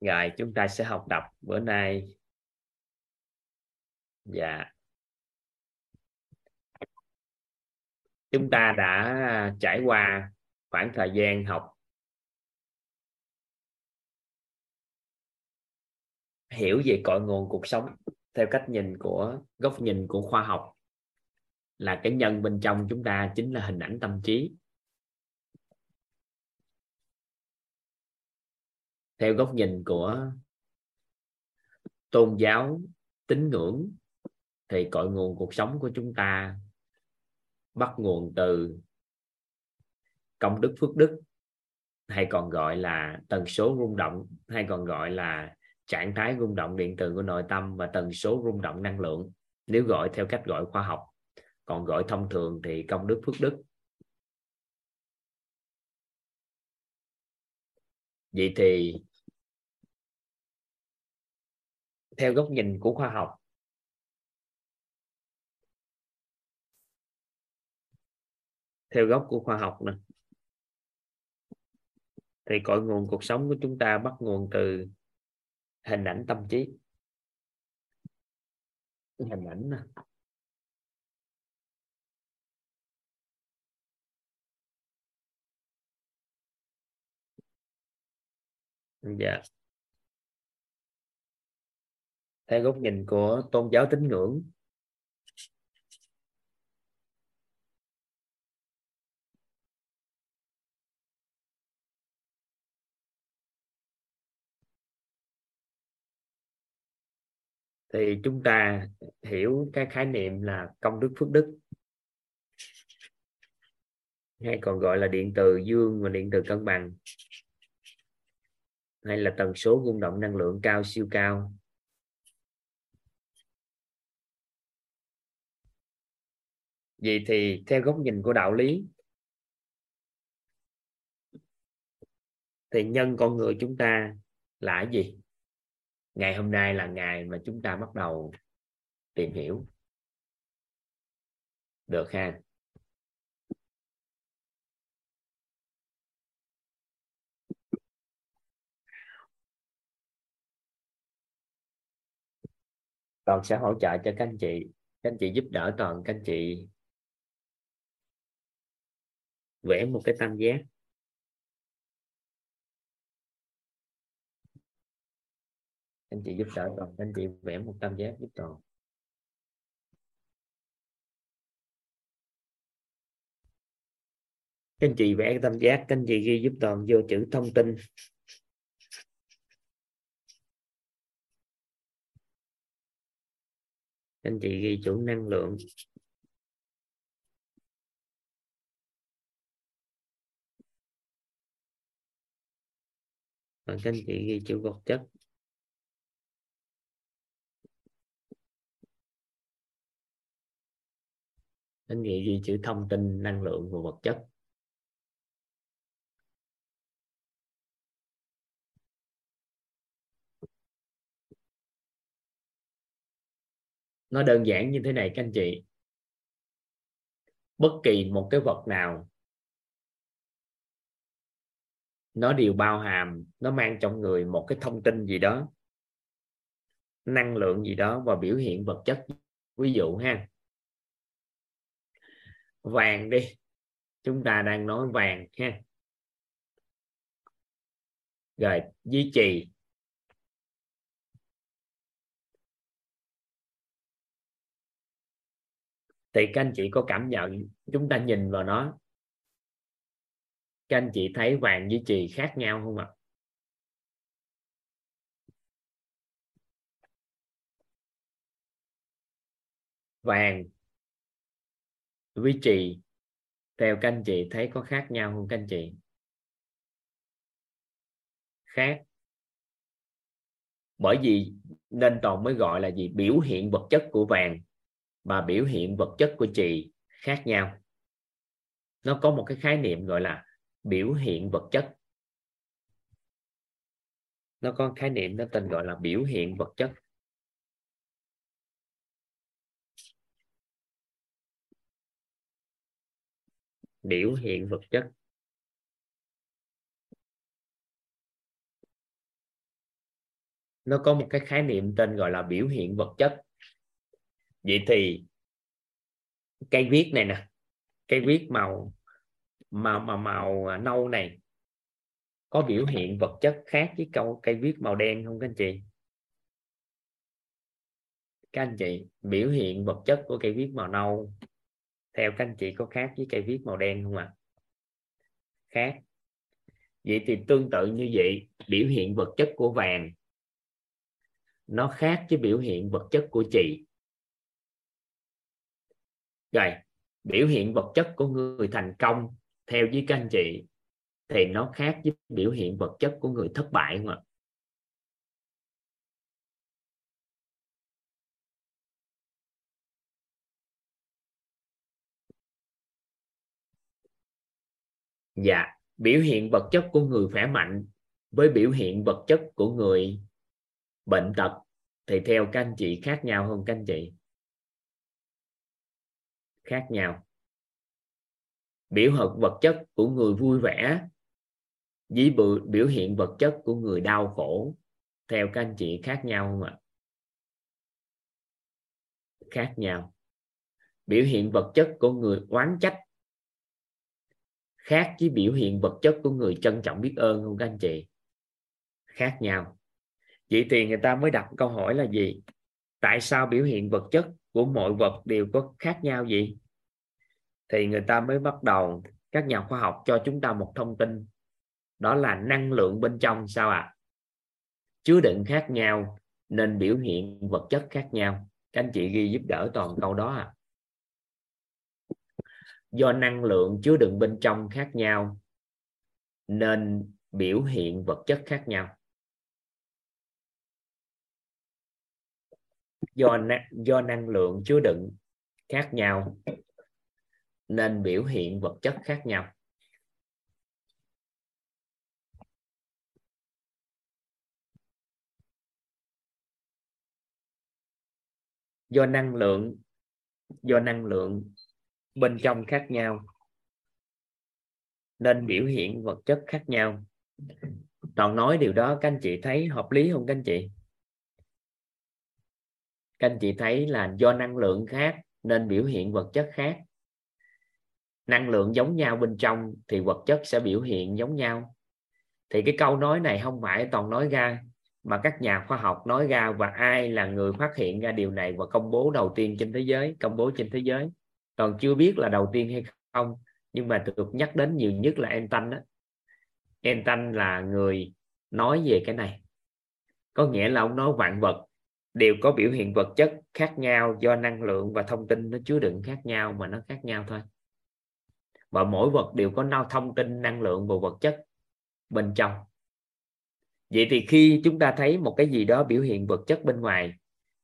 rồi, chúng ta sẽ học tập bữa nay. Dạ. Chúng ta đã trải qua khoảng thời gian học hiểu về cội nguồn cuộc sống theo cách nhìn của, góc nhìn của khoa học, là cái nhân bên trong chúng ta chính là hình ảnh tâm trí. Theo góc nhìn của tôn giáo tín ngưỡng, thì cội nguồn cuộc sống của chúng ta bắt nguồn từ công đức phước đức, hay còn gọi là tần số rung động, hay còn gọi là trạng thái rung động điện từ của nội tâm và tần số rung động năng lượng. Nếu gọi theo cách gọi khoa học, còn gọi thông thường thì công đức phước đức. Vậy thì theo góc nhìn của khoa học. Theo góc của khoa học nè. Thì cội nguồn cuộc sống của chúng ta bắt nguồn từ hình ảnh tâm trí. Hình ảnh nè. Dạ theo góc nhìn của tôn giáo tín ngưỡng. Thì chúng ta hiểu cái khái niệm là công đức phước đức. Hay còn gọi là điện từ dương và điện từ cân bằng. Hay là tần số rung động năng lượng cao, siêu cao. Vậy thì theo góc nhìn của đạo lý, thì nhân con người chúng ta là cái gì? Ngày hôm nay là ngày mà chúng ta bắt đầu tìm hiểu. Được ha? Toàn sẽ hỗ trợ cho các anh chị, các anh chị giúp đỡ toàn, các anh chị vẽ một cái tam giác. Anh chị giúp đỡ toàn, anh chị vẽ một tam giác giúp toàn. Các anh chị vẽ tam giác các anh chị ghi giúp toàn vô chữ thông tin. Các anh chị ghi chữ năng lượng. Và các anh chị ghi chữ vật chất. Anh chị ghi chữ thông tin, năng lượng và vật chất. Nó đơn giản như thế này các anh chị. Bất kỳ một cái vật nào nó đều bao hàm, nó mang trong người một cái thông tin gì đó, năng lượng gì đó và biểu hiện vật chất. Ví dụ ha, vàng đi, chúng ta đang nói vàng ha. Rồi, duy trì. Thì các anh chị có cảm nhận, chúng ta nhìn vào nó các anh chị thấy vàng với trì khác nhau không ạ? Vàng với trì theo các anh chị thấy có khác nhau không các anh chị? Khác. Bởi vì nên toàn mới gọi là gì? Biểu hiện vật chất của vàng và biểu hiện vật chất của trì khác nhau. Nó có một cái khái niệm gọi là biểu hiện vật chất. Nó có khái niệm, nó tên gọi là biểu hiện vật chất. Biểu hiện vật chất. Nó có một cái khái niệm tên gọi là biểu hiện vật chất. Vậy thì cây viết này nè cây viết màu màu màu màu nâu này có biểu hiện vật chất khác với câu, cây viết màu đen không các anh chị? Các anh chị, biểu hiện vật chất của cây viết màu nâu theo các anh chị có khác với cây viết màu đen không ạ? À? khác. Vậy thì tương tự như vậy, biểu hiện vật chất của vàng nó khác với biểu hiện vật chất của chị. Rồi, biểu hiện vật chất của người thành công theo với các anh chị, thì nó khác với biểu hiện vật chất của người thất bại không ạ? Dạ biểu hiện vật chất của người khỏe mạnh với biểu hiện vật chất của người bệnh tật thì theo các anh chị khác nhau không các anh chị? Khác nhau biểu hiện vật chất của người vui vẻ với biểu hiện vật chất của người đau khổ, theo các anh chị khác nhau không ạ? Khác nhau. Biểu hiện vật chất của người oán trách khác với biểu hiện vật chất của người trân trọng biết ơn không các anh chị? Khác nhau. Vậy thì người ta mới đặt câu hỏi là gì? Tại sao biểu hiện vật chất của mọi vật đều có khác nhau gì thì người ta mới bắt đầu, các nhà khoa học cho chúng ta một thông tin. Đó là năng lượng bên trong sao ạ? À? chứa đựng khác nhau, nên biểu hiện vật chất khác nhau. Các anh chị ghi giúp đỡ toàn câu đó à do năng lượng chứa đựng bên trong khác nhau, nên biểu hiện vật chất khác nhau. Do do năng lượng chứa đựng khác nhau nên biểu hiện vật chất khác nhau. Do năng lượng, do năng lượng bên trong khác nhau, nên biểu hiện vật chất khác nhau. Toàn nói điều đó, các anh chị thấy hợp lý không các anh chị? Các anh chị thấy là do năng lượng khác nên biểu hiện vật chất khác năng lượng giống nhau bên trong thì vật chất sẽ biểu hiện giống nhau. Thì cái câu nói này không phải toàn nói ra, mà các nhà khoa học nói ra và ai là người phát hiện ra điều này và công bố đầu tiên trên thế giới, công bố trên thế giới. Còn chưa biết là đầu tiên hay không, nhưng mà được nhắc đến nhiều nhất là einstein đó einstein là người nói về cái này. Có nghĩa là ông nói vạn vật đều có biểu hiện vật chất khác nhau do năng lượng và thông tin nó chứa đựng khác nhau mà nó khác nhau thôi và mỗi vật đều có nao thông tin năng lượng và vật chất bên trong vậy thì khi chúng ta thấy một cái gì đó biểu hiện vật chất bên ngoài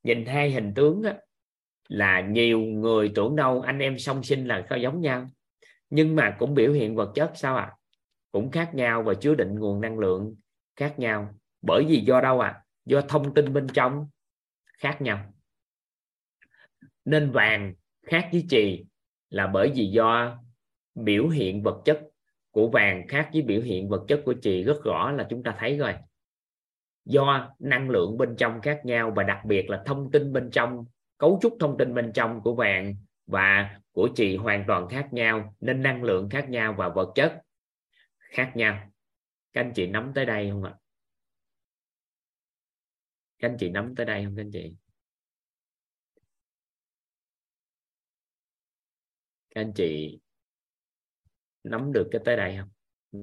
nhìn hai hình tướng á, là nhiều người tưởng đâu anh em song sinh là có giống nhau nhưng mà cũng biểu hiện vật chất sao ạ à? cũng khác nhau và chứa định nguồn năng lượng khác nhau bởi vì do đâu ạ à? do thông tin bên trong khác nhau nên vàng khác với trì là bởi vì do biểu hiện vật chất của vàng khác với biểu hiện vật chất của chị rất rõ là chúng ta thấy rồi. Do năng lượng bên trong khác nhau và đặc biệt là thông tin bên trong, cấu trúc thông tin bên trong của vàng và của chị hoàn toàn khác nhau, nên năng lượng khác nhau và vật chất khác nhau. Các anh chị nắm tới đây không ạ? Các anh chị nắm tới đây không các anh chị? Các anh chị nắm được cái tới đây không?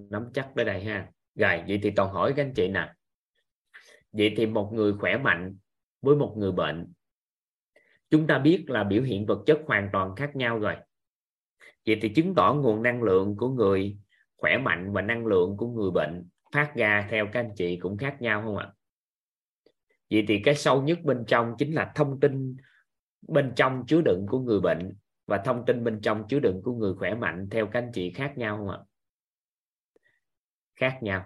Nắm chắc tới đây ha. Rồi, vậy thì toàn hỏi các anh chị nè. Vậy thì một người khỏe mạnh với một người bệnh, chúng ta biết là biểu hiện vật chất hoàn toàn khác nhau rồi. Vậy thì chứng tỏ nguồn năng lượng của người khỏe mạnh và năng lượng của người bệnh phát ra theo các anh chị cũng khác nhau không ạ? Vậy thì cái sâu nhất bên trong chính là thông tin bên trong chứa đựng của người bệnh và thông tin bên trong chứa đựng của người khỏe mạnh theo các anh chị khác nhau không ạ? Khác nhau.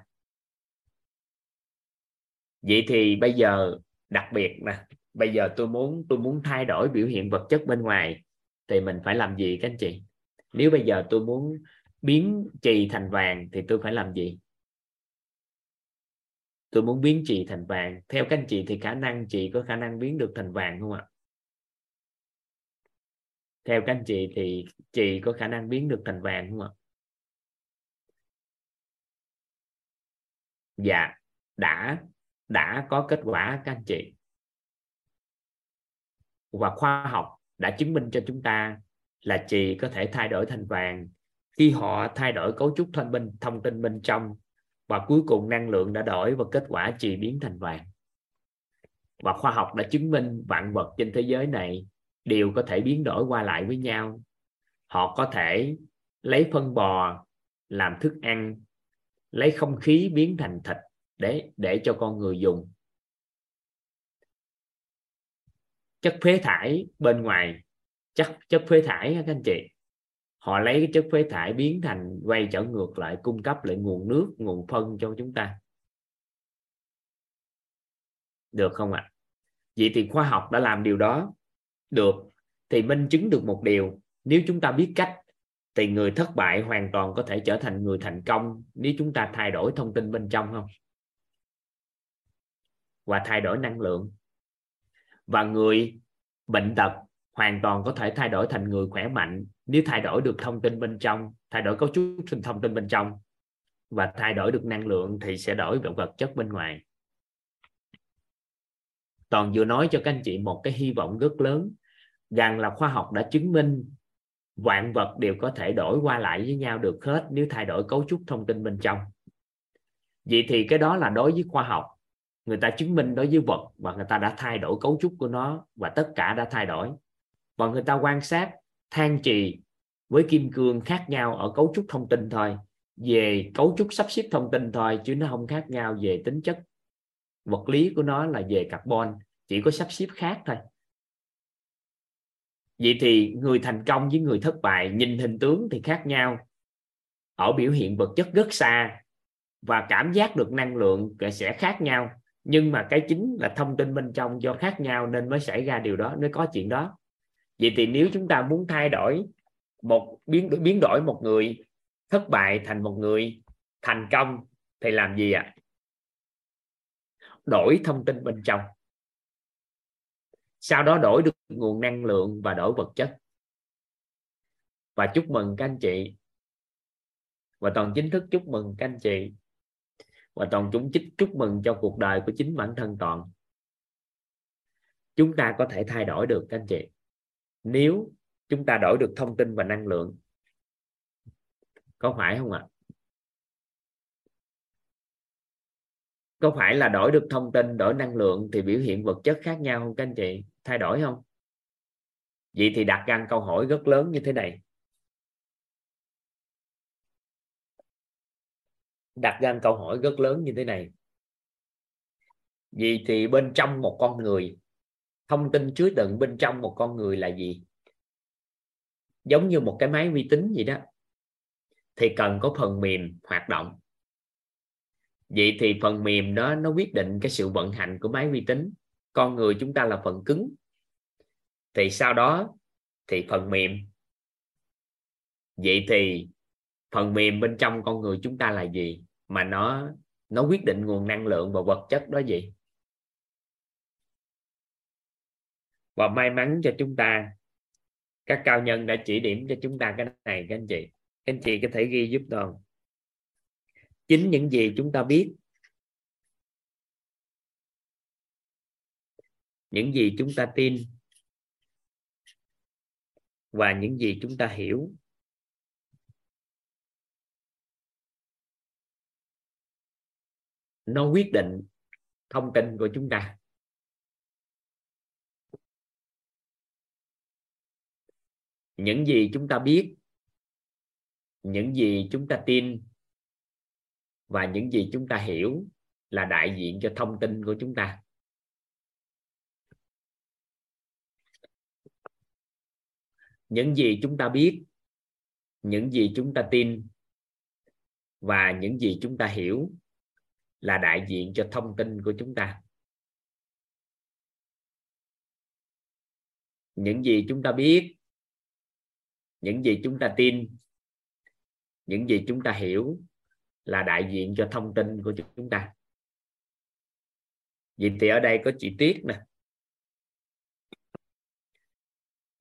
Vậy thì bây giờ, đặc biệt nè, bây giờ tôi muốn tôi muốn thay đổi biểu hiện vật chất bên ngoài, thì mình phải làm gì các anh chị? Nếu bây giờ tôi muốn biến trì thành vàng thì tôi phải làm gì? Tôi muốn biến trì thành vàng. Theo các anh chị thì khả năng chị có khả năng biến được thành vàng không ạ? Theo các anh chị thì chị có khả năng biến được thành vàng không ạ? Dạ đã đã có kết quả các anh chị. Và khoa học đã chứng minh cho chúng ta là chị có thể thay đổi thành vàng khi họ thay đổi cấu trúc thông minh, thông tin bên trong. Và cuối cùng năng lượng đã đổi và kết quả chị biến thành vàng. Và khoa học đã chứng minh vạn vật trên thế giới này đều có thể biến đổi qua lại với nhau. Họ có thể lấy phân bò làm thức ăn, lấy không khí biến thành thịt để để cho con người dùng. Chất phế thải bên ngoài, chất chất phế thải các anh chị. Họ lấy cái chất phế thải biến thành quay trở ngược lại, cung cấp lại nguồn nước, nguồn phân cho chúng ta. Được không ạ? À? vậy thì khoa học đã làm điều đó được thì minh chứng được một điều. Nếu chúng ta biết cách thì người thất bại hoàn toàn có thể trở thành người thành công nếu chúng ta thay đổi thông tin bên trong không? Và thay đổi năng lượng. Và người bệnh tật hoàn toàn có thể thay đổi thành người khỏe mạnh nếu thay đổi được thông tin bên trong, thay đổi cấu trúc thông tin bên trong. Và thay đổi được năng lượng thì sẽ đổi được vật chất bên ngoài. Toàn vừa nói cho các anh chị một cái hy vọng rất lớn rằng là khoa học đã chứng minh vạn vật đều có thể đổi qua lại với nhau được hết nếu thay đổi cấu trúc thông tin bên trong. Vậy thì cái đó là đối với khoa học. Người ta chứng minh đối với vật và người ta đã thay đổi cấu trúc của nó và tất cả đã thay đổi. Và người ta quan sát, than trì với kim cương khác nhau ở cấu trúc thông tin thôi, về cấu trúc sắp xếp thông tin thôi, chứ nó không khác nhau về tính chất vật lý của nó là về carbon, chỉ có sắp xếp khác thôi vậy thì người thành công với người thất bại nhìn hình tướng thì khác nhau. Ở biểu hiện vật chất rất xa và cảm giác được năng lượng sẽ khác nhau. Nhưng mà cái chính là thông tin bên trong do khác nhau nên mới xảy ra điều đó, mới có chuyện đó. Vậy thì nếu chúng ta muốn thay đổi một, biến biến đổi một người, thất bại thành một người, thành công thì làm gì ạ? À? đổi thông tin bên trong sau đó đổi được nguồn năng lượng và đổi vật chất. Và chúc mừng các anh chị. Và toàn chính thức chúc mừng các anh chị. Và toàn chúng chích, chúc mừng cho cuộc đời của chính bản thân toàn. Chúng ta có thể thay đổi được các anh chị. Nếu chúng ta đổi được thông tin và năng lượng, có phải không ạ? Có phải là đổi được thông tin, đổi năng lượng thì biểu hiện vật chất khác nhau không các anh chị? Thay đổi không? Vậy thì đặt ra câu hỏi rất lớn như thế này. Đặt ra câu hỏi rất lớn như thế này. Vì thì bên trong một con người, thông tin chứa đựng bên trong một con người là gì? Giống như một cái máy vi tính gì đó. Thì cần có phần mềm hoạt động vậy thì phần mềm đó nó quyết định cái sự vận hành của máy vi tính. Con người chúng ta là phần cứng. Thì sau đó thì phần mềm. Vậy thì phần mềm bên trong con người chúng ta là gì? Mà nó nó quyết định nguồn năng lượng và vật chất đó gì? Và may mắn cho chúng ta, các cao nhân đã chỉ điểm cho chúng ta cái này, các anh chị. Các anh chị có thể ghi giúp đoàn chính những gì chúng ta biết. Những gì chúng ta tin. Và những gì chúng ta hiểu. Nó quyết định thông tin của chúng ta. Những gì chúng ta biết. Những gì chúng ta tin và những gì chúng ta hiểu là đại diện cho thông tin của chúng ta. Những gì chúng ta biết, những gì chúng ta tin, và những gì chúng ta hiểu là đại diện cho thông tin của chúng ta. Những gì chúng ta biết, những gì chúng ta tin, những gì chúng ta hiểu là đại diện cho thông tin của chúng ta. Vậy thì ở đây có chị Tiết nè.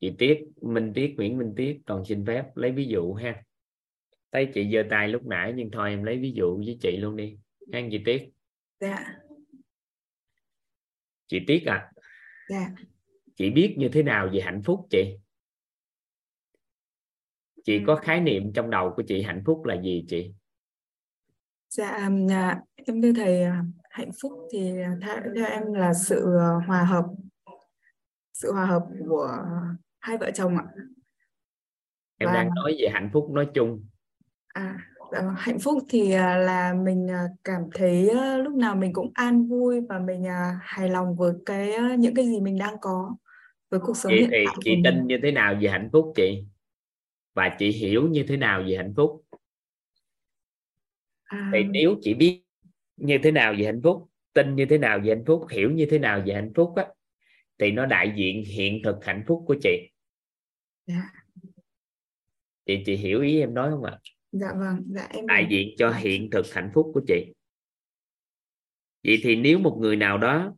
Chị Tiết Minh Tiết Nguyễn Minh Tiết còn xin phép lấy ví dụ ha. Thấy chị giơ tay lúc nãy nhưng thôi em lấy ví dụ với chị luôn đi. Ha chị Tiết dạ. Chị Tiết à dạ. Chị biết như thế nào về hạnh phúc chị? Chị có khái niệm trong đầu của chị hạnh phúc là gì chị dạ à, em thưa thầy à, hạnh phúc thì theo, em là sự hòa hợp sự hòa hợp của hai vợ chồng ạ. Em Và- đang nói về hạnh phúc nói chung. À dạ, hạnh phúc thì à, là mình à, cảm thấy à, lúc nào mình cũng an vui và mình à, hài lòng với cái à, những cái gì mình đang có với cuộc sống chị hiện thì tại chị tin như thế nào về hạnh phúc chị? Và chị hiểu như thế nào về hạnh phúc À, thì nếu chị biết như thế nào về hạnh phúc tin như thế nào về hạnh phúc hiểu như thế nào về hạnh phúc á thì nó đại diện hiện thực hạnh phúc của chị. Dạ. chị chị hiểu ý em nói không ạ? Dạ vâng dạ em đại diện cho hiện thực hạnh phúc của chị. Vậy thì nếu một người nào đó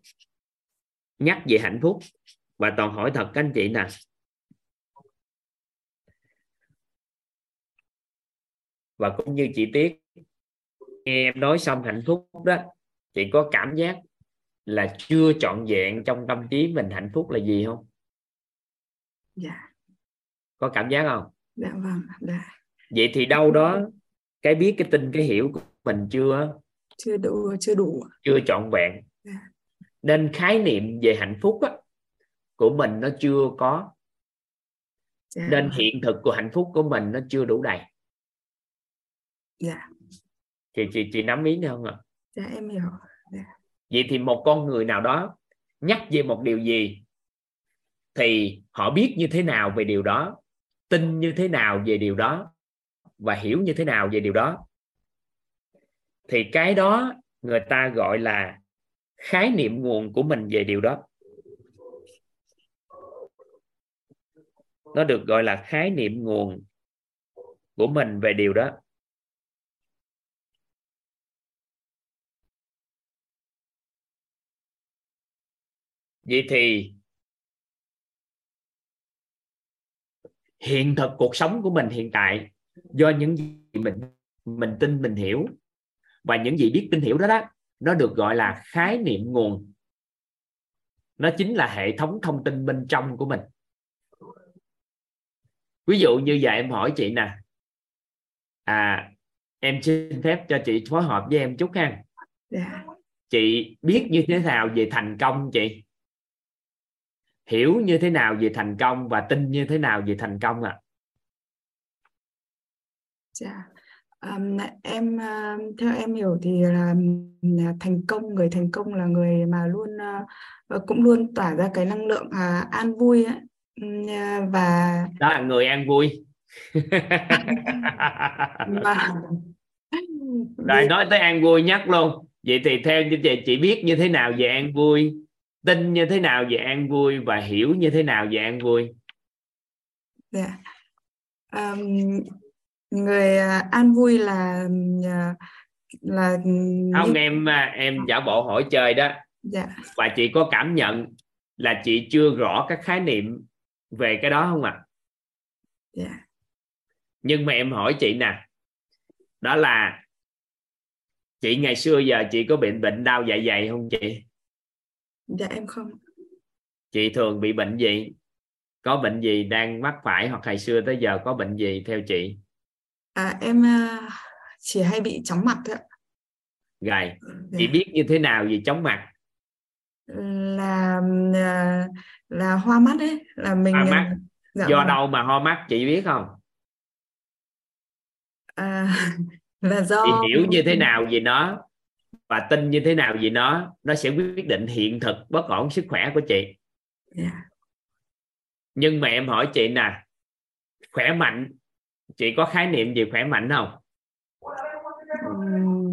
nhắc về hạnh phúc và toàn hỏi thật các anh chị nè. Và cũng như chị Tiết nghe em nói xong hạnh phúc đó chị có cảm giác là chưa trọn vẹn trong tâm trí mình hạnh phúc là gì không? Dạ. Có cảm giác không? Dạ vâng dạ. Vậy thì đâu đó cái biết cái tin cái hiểu của mình chưa chưa đủ chưa đủ. Chưa trọn vẹn. Dạ. nên khái niệm về hạnh phúc á, của mình nó chưa có. Dạ nên hiện thực của hạnh phúc của mình nó chưa đủ đầy. Dạ chị chị chị nắm ý không ạ? Dạ em hiểu. Vậy thì một con người nào đó nhắc về một điều gì thì họ biết như thế nào về điều đó tin như thế nào về điều đó và hiểu như thế nào về điều đó. Thì cái đó người ta gọi là khái niệm nguồn của mình về điều đó. Nó được gọi là khái niệm nguồn của mình về điều đó vậy thì hiện thực cuộc sống của mình hiện tại do những gì mình mình tin mình hiểu và những gì biết tin hiểu đó đó nó được gọi là khái niệm nguồn. Nó chính là hệ thống thông tin bên trong của mình. Ví dụ như giờ em hỏi chị nè à em xin phép cho chị phối hợp với em chút ha. Dạ. Chị biết như thế nào về thành công chị hiểu như thế nào về thành công và tin như thế nào về thành công à dạ. Em à, theo em hiểu thì là, thành công người thành công là người mà luôn à, và cũng luôn tỏa ra cái năng lượng à, an vui ấy. Và đó là người an vui. Mà rồi nói tới an vui nhắc luôn. Vậy thì theo như chị chị biết như thế nào về an vui tin như thế nào về an vui và hiểu như thế nào về an vui? Dạ. Ờm, người à, an vui là à, là không em à, em giả bộ hỏi chơi đó. Dạ. Và chị có cảm nhận là chị chưa rõ các khái niệm về cái đó không ạ? Dạ. Nhưng mà em hỏi chị nè đó là chị ngày xưa giờ chị có bệnh bệnh đau dạ dày không chị dạ em không chị thường bị bệnh gì có bệnh gì đang mắc phải hoặc ngày xưa tới giờ có bệnh gì theo chị à, em à, chỉ hay bị chóng mặt thôi ạ. gầy Dạ. chị biết như thế nào về chóng mặt là à, là hoa mắt ấy là mình Hoa à, mắt. dạ do vâng. đâu mà ho mắt chị biết không à, là do chị hiểu như thế nào về nó và tin như thế nào về nó nó sẽ quyết định hiện thực bất ổn sức khỏe của chị. Dạ. Nhưng mà em hỏi chị nè khỏe mạnh chị có khái niệm gì khỏe mạnh không?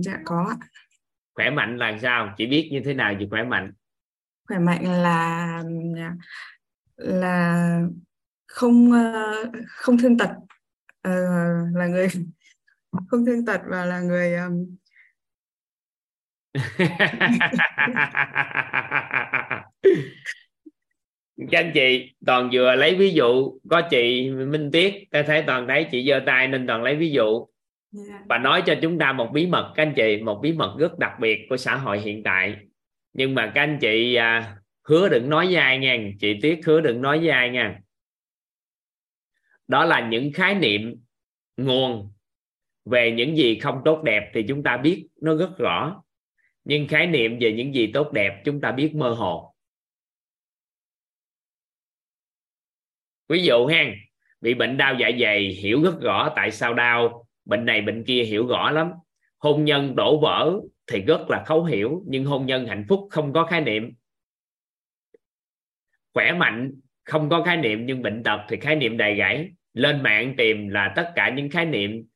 Dạ có khỏe mạnh là sao? Chị biết như thế nào về khỏe mạnh? Khỏe mạnh là là không ờ, không thương tật. Ờ, là người không thương tật và là người các anh chị toàn vừa lấy ví dụ có chị minh tuyết ta thấy toàn thấy chị giơ tay nên toàn lấy ví dụ. Yeah. và nói cho chúng ta một bí mật các anh chị một bí mật rất đặc biệt của xã hội hiện tại. Nhưng mà các anh chị à, hứa đừng nói với ai nha chị tuyết hứa đừng nói với ai nha. Đó là những khái niệm nguồn về những gì không tốt đẹp thì chúng ta biết nó rất rõ nhưng khái niệm về những gì tốt đẹp chúng ta biết mơ hồ. Ví dụ ha, bị bệnh đau dạ dày, hiểu rất rõ tại sao đau. Bệnh này bệnh kia hiểu rõ lắm. Hôn nhân đổ vỡ thì rất là khấu hiểu, nhưng hôn nhân hạnh phúc không có khái niệm. Khỏe mạnh không có khái niệm, nhưng bệnh tật thì khái niệm đầy gãy. Lên mạng tìm là tất cả những khái niệm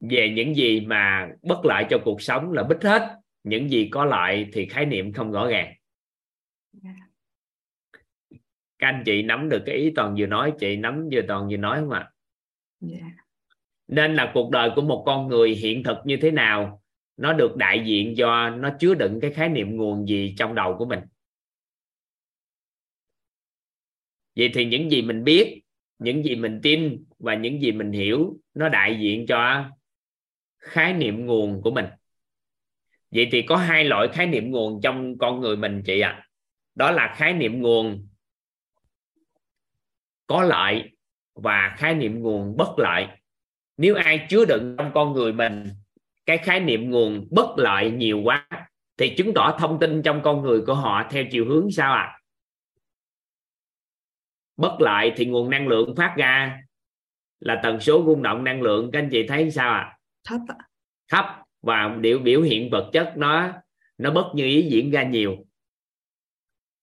về những gì mà bất lợi cho cuộc sống là bích hết những gì có lợi thì khái niệm không rõ ràng dạ. các anh chị nắm được cái ý toàn vừa nói chị nắm vừa toàn vừa nói không ạ yeah. Dạ. nên là cuộc đời của một con người hiện thực như thế nào nó được đại diện do nó chứa đựng cái khái niệm nguồn gì trong đầu của mình vậy thì những gì mình biết những gì mình tin và những gì mình hiểu nó đại diện cho khái niệm nguồn của mình vậy thì có hai loại khái niệm nguồn trong con người mình chị ạ à. đó là khái niệm nguồn có lợi và khái niệm nguồn bất lợi nếu ai chứa đựng trong con người mình cái khái niệm nguồn bất lợi nhiều quá thì chứng tỏ thông tin trong con người của họ theo chiều hướng sao ạ à? bất lợi thì nguồn năng lượng phát ra là tần số rung động năng lượng các anh chị thấy sao ạ à? thấp thấp và biểu biểu hiện vật chất nó nó bất như ý diễn ra nhiều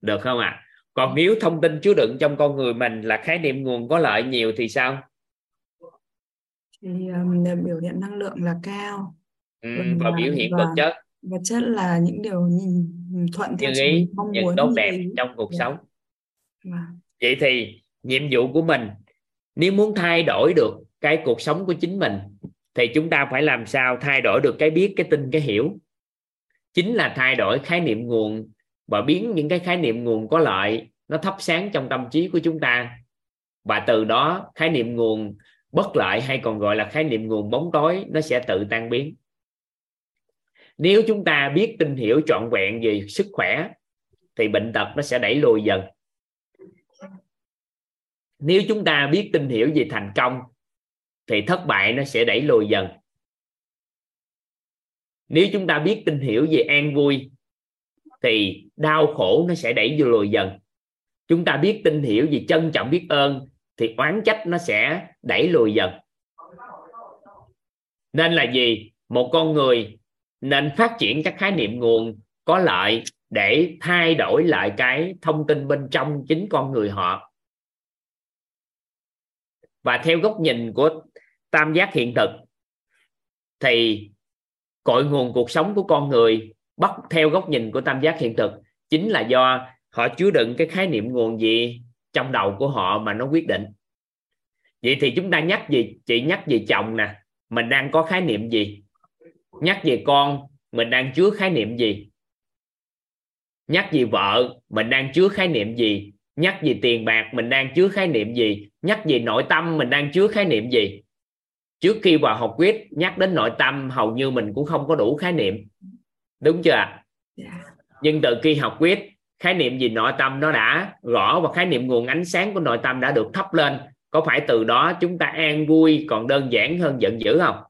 được không ạ à? còn nếu thông tin chứa đựng trong con người mình là khái niệm nguồn có lợi nhiều thì sao thì um, biểu hiện năng lượng là cao ừ, và biểu hiện vật chất vật chất là những điều nhìn thuận theo ý mong những muốn tốt đẹp ý. trong cuộc yeah. Dạ. sống yeah. Vâng. vậy thì nhiệm vụ của mình nếu muốn thay đổi được cái cuộc sống của chính mình thì chúng ta phải làm sao thay đổi được cái biết, cái tin, cái hiểu? Chính là thay đổi khái niệm nguồn. Và biến những cái khái niệm nguồn có lợi, nó thắp sáng trong tâm trí của chúng ta. Và từ đó, khái niệm nguồn bất lợi hay còn gọi là khái niệm nguồn bóng tối, nó sẽ tự tan biến. Nếu chúng ta biết, tin, hiểu trọn vẹn về sức khỏe, thì bệnh tật nó sẽ đẩy lùi dần. Nếu chúng ta biết, tin, hiểu về thành công thì thất bại nó sẽ đẩy lùi dần. Nếu chúng ta biết tin hiểu về an vui, thì đau khổ nó sẽ đẩy vô lùi dần. Chúng ta biết tin hiểu về trân trọng biết ơn, thì oán trách nó sẽ đẩy lùi dần. Nên là gì? Một con người nên phát triển các khái niệm nguồn có lợi để thay đổi lại cái thông tin bên trong chính con người họ. Và theo góc nhìn của tam giác hiện thực, thì cội nguồn cuộc sống của con người bắt theo góc nhìn của tam giác hiện thực chính là do họ chứa đựng cái khái niệm nguồn gì trong đầu của họ mà nó quyết định. Vậy thì chúng ta nhắc gì chị nhắc về chồng nè, mình đang có khái niệm gì? Nhắc về con, mình đang chứa khái niệm gì? Nhắc về vợ, mình đang chứa khái niệm gì? Nhắc về tiền bạc, mình đang chứa khái niệm gì? Nhắc về nội tâm, mình đang chứa khái niệm gì? Trước khi vào học quyết nhắc đến nội tâm hầu như mình cũng không có đủ khái niệm đúng chưa yeah. Dạ. nhưng từ khi học quyết khái niệm gì nội tâm nó đã rõ và khái niệm nguồn ánh sáng của nội tâm đã được thắp lên có phải từ đó chúng ta an vui còn đơn giản hơn giận dữ không yeah.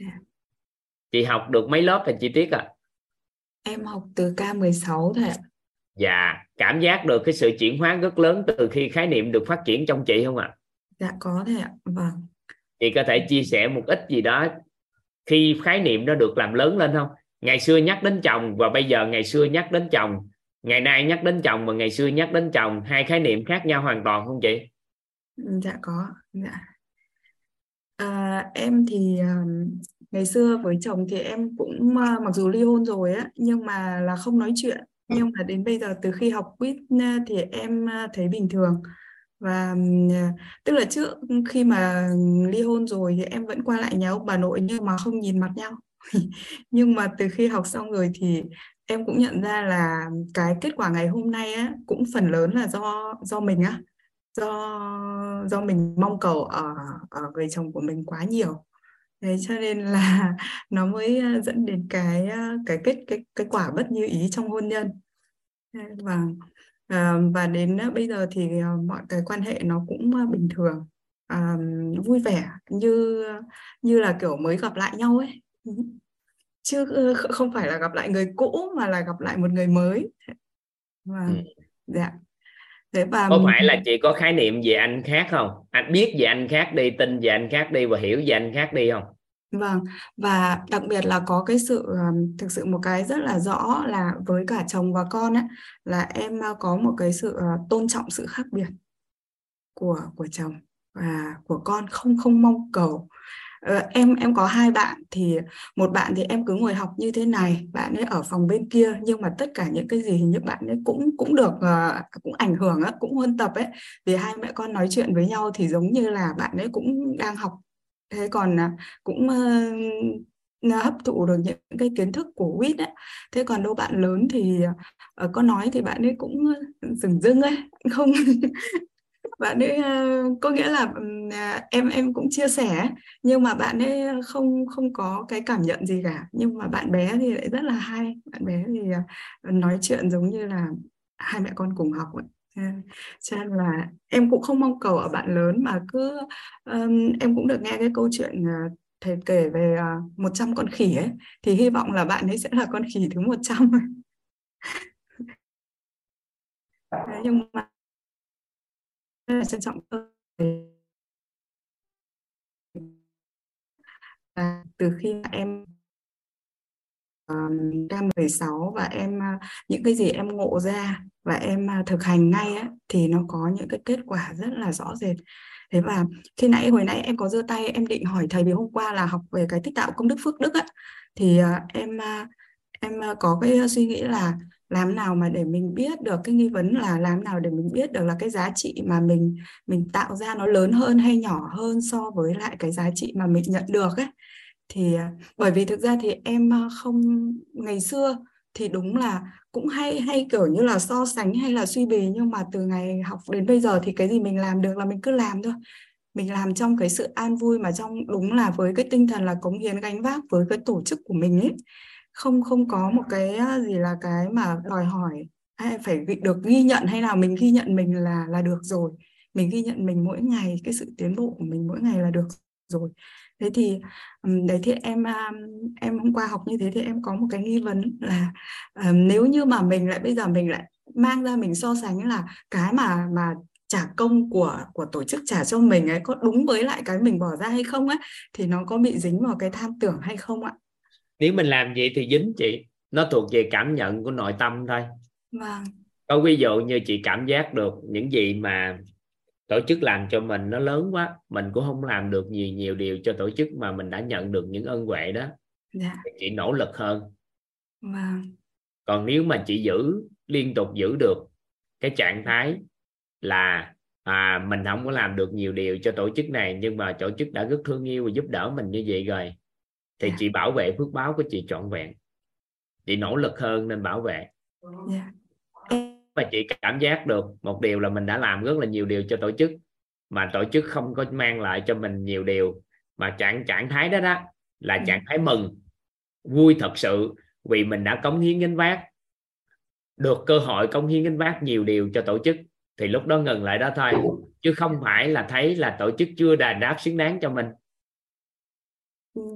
Dạ. chị học được mấy lớp thì chi tiết à em học từ K16 thôi ạ dạ cảm giác được cái sự chuyển hóa rất lớn từ khi khái niệm được phát triển trong chị không ạ dạ có thể ạ vâng chị có thể chia sẻ một ít gì đó khi khái niệm nó được làm lớn lên không? Ngày xưa nhắc đến chồng và bây giờ ngày xưa nhắc đến chồng. Ngày nay nhắc đến chồng và ngày xưa nhắc đến chồng. Hai khái niệm khác nhau hoàn toàn không chị? Dạ có dạ. À, em thì um, ngày xưa với chồng thì em cũng uh, mặc dù ly hôn rồi á nhưng mà là không nói chuyện. Nhưng mà đến bây giờ từ khi học quýt ờ, thì em thấy bình thường và à, tức là trước khi mà ly hôn rồi thì em vẫn qua lại nhà ông bà nội nhưng mà không nhìn mặt nhau. Nhưng mà từ khi học xong rồi thì em cũng nhận ra là cái kết quả ngày hôm nay á cũng phần lớn là do do mình á, do do mình mong cầu ở ở người chồng của mình quá nhiều. Thế cho nên là nó mới à, dẫn đến cái à, cái kết, cái cái quả bất như ý trong hôn nhân. Và vâng và đến bây giờ thì mọi cái quan hệ nó cũng bình thường. À, vui vẻ như như là kiểu mới gặp lại nhau ấy. Chứ không phải là gặp lại người cũ mà là gặp lại một người mới. Và ừ. dạ. Thế và có phải là chị có khái niệm về anh khác không? Anh biết về anh khác đi tin về anh khác đi và hiểu về anh khác đi không Vâng, và đặc biệt là có cái sự ờ, thực sự một cái rất là rõ là với cả chồng và con ấy là em có một cái sự ờ, tôn trọng sự khác biệt của của chồng và của con không không mong cầu. Ờ, em em có hai bạn thì một bạn thì em cứ ngồi học như thế này bạn ấy ở phòng bên kia nhưng mà tất cả những cái gì những bạn ấy cũng cũng được cũng ảnh hưởng á cũng huân tập ấy vì hai mẹ con nói chuyện với nhau thì giống như là bạn ấy cũng đang học thế còn à, cũng uh, hấp thụ được những cái kiến thức của WIT ấy. Thế còn đâu bạn lớn thì uh, có nói thì bạn ấy cũng dừng dưng ấy, không bạn ấy có nghĩa là uh, em em cũng chia sẻ nhưng mà bạn ấy không không có cái cảm nhận gì cả. Nhưng mà bạn bé thì lại rất là hay. Bạn bé thì uh, nói chuyện giống như là hai mẹ con cùng học ấy. À, cho nên là em cũng không mong cầu ở bạn lớn mà cứ um, em cũng được nghe cái câu chuyện uh, thầy kể về ờ, uh, 100 con khỉ ấy thì hy vọng là bạn ấy sẽ là con khỉ thứ 100 Đấy, nhưng mà là trân trọng từ khi em Ờ, K16 và em à, những cái gì em ngộ ra và em à, thực hành ngay á, thì nó có những cái kết quả rất là rõ rệt. Thế và khi nãy hồi nãy em có giơ tay em định hỏi thầy vì hôm qua là học về cái tích tạo công đức phước đức á thì à, em em có cái suy nghĩ là làm nào mà để mình biết được cái nghi vấn là làm nào để mình biết được là cái giá trị mà mình mình tạo ra nó lớn hơn hay nhỏ hơn so với lại cái giá trị mà mình nhận được ấy thì à, bởi vì thực ra thì em không, ngày xưa thì đúng là cũng hay hay kiểu như là so sánh hay là suy bì, nhưng mà từ ngày học đến bây giờ thì cái gì mình làm được là mình cứ làm thôi. Mình làm trong cái sự an vui mà trong, đúng là với cái tinh thần là cống hiến gánh vác với cái tổ chức của mình ấy. Không không có một cái gì là cái mà đòi hỏi hay phải được ghi nhận hay nào mình ghi nhận mình là là được rồi. Mình ghi nhận mình mỗi ngày, cái sự tiến bộ của mình mỗi ngày là được rồi thế thì đấy thì em em hôm qua học như thế thì em có một cái nghi vấn là nếu như mà mình lại bây giờ mình lại mang ra mình so sánh là cái mà mà trả công của của tổ chức trả cho mình ấy có đúng với lại cái mình bỏ ra hay không ấy thì nó có bị dính vào cái tham tưởng hay không ạ? nếu mình làm vậy thì dính chị nó thuộc về cảm nhận của nội tâm thôi vâng có ví dụ như chị cảm giác được những gì mà tổ chức làm cho mình nó lớn quá mình cũng không làm được nhiều nhiều điều cho tổ chức mà mình đã nhận được những ân huệ đó dạ. thì chị nỗ lực hơn vâng. còn nếu mà chị giữ liên tục giữ được cái trạng thái là à, mình không có làm được nhiều điều cho tổ chức này nhưng mà tổ chức đã rất thương yêu và giúp đỡ mình như vậy rồi thì yeah. chị bảo vệ phước báo của chị trọn vẹn chị nỗ lực hơn nên bảo vệ yeah. Và chị cảm giác được một điều là mình đã làm rất là nhiều điều cho tổ chức mà tổ chức không có mang lại cho mình nhiều điều. Mà trạng trạng thái đó đó là trạng thái mừng vui thật sự vì mình đã cống hiến gánh vác. Được cơ hội cống hiến gánh vác nhiều điều cho tổ chức thì lúc đó ngừng lại đó thôi chứ không phải là thấy là tổ chức chưa đền đáp xứng đáng cho mình.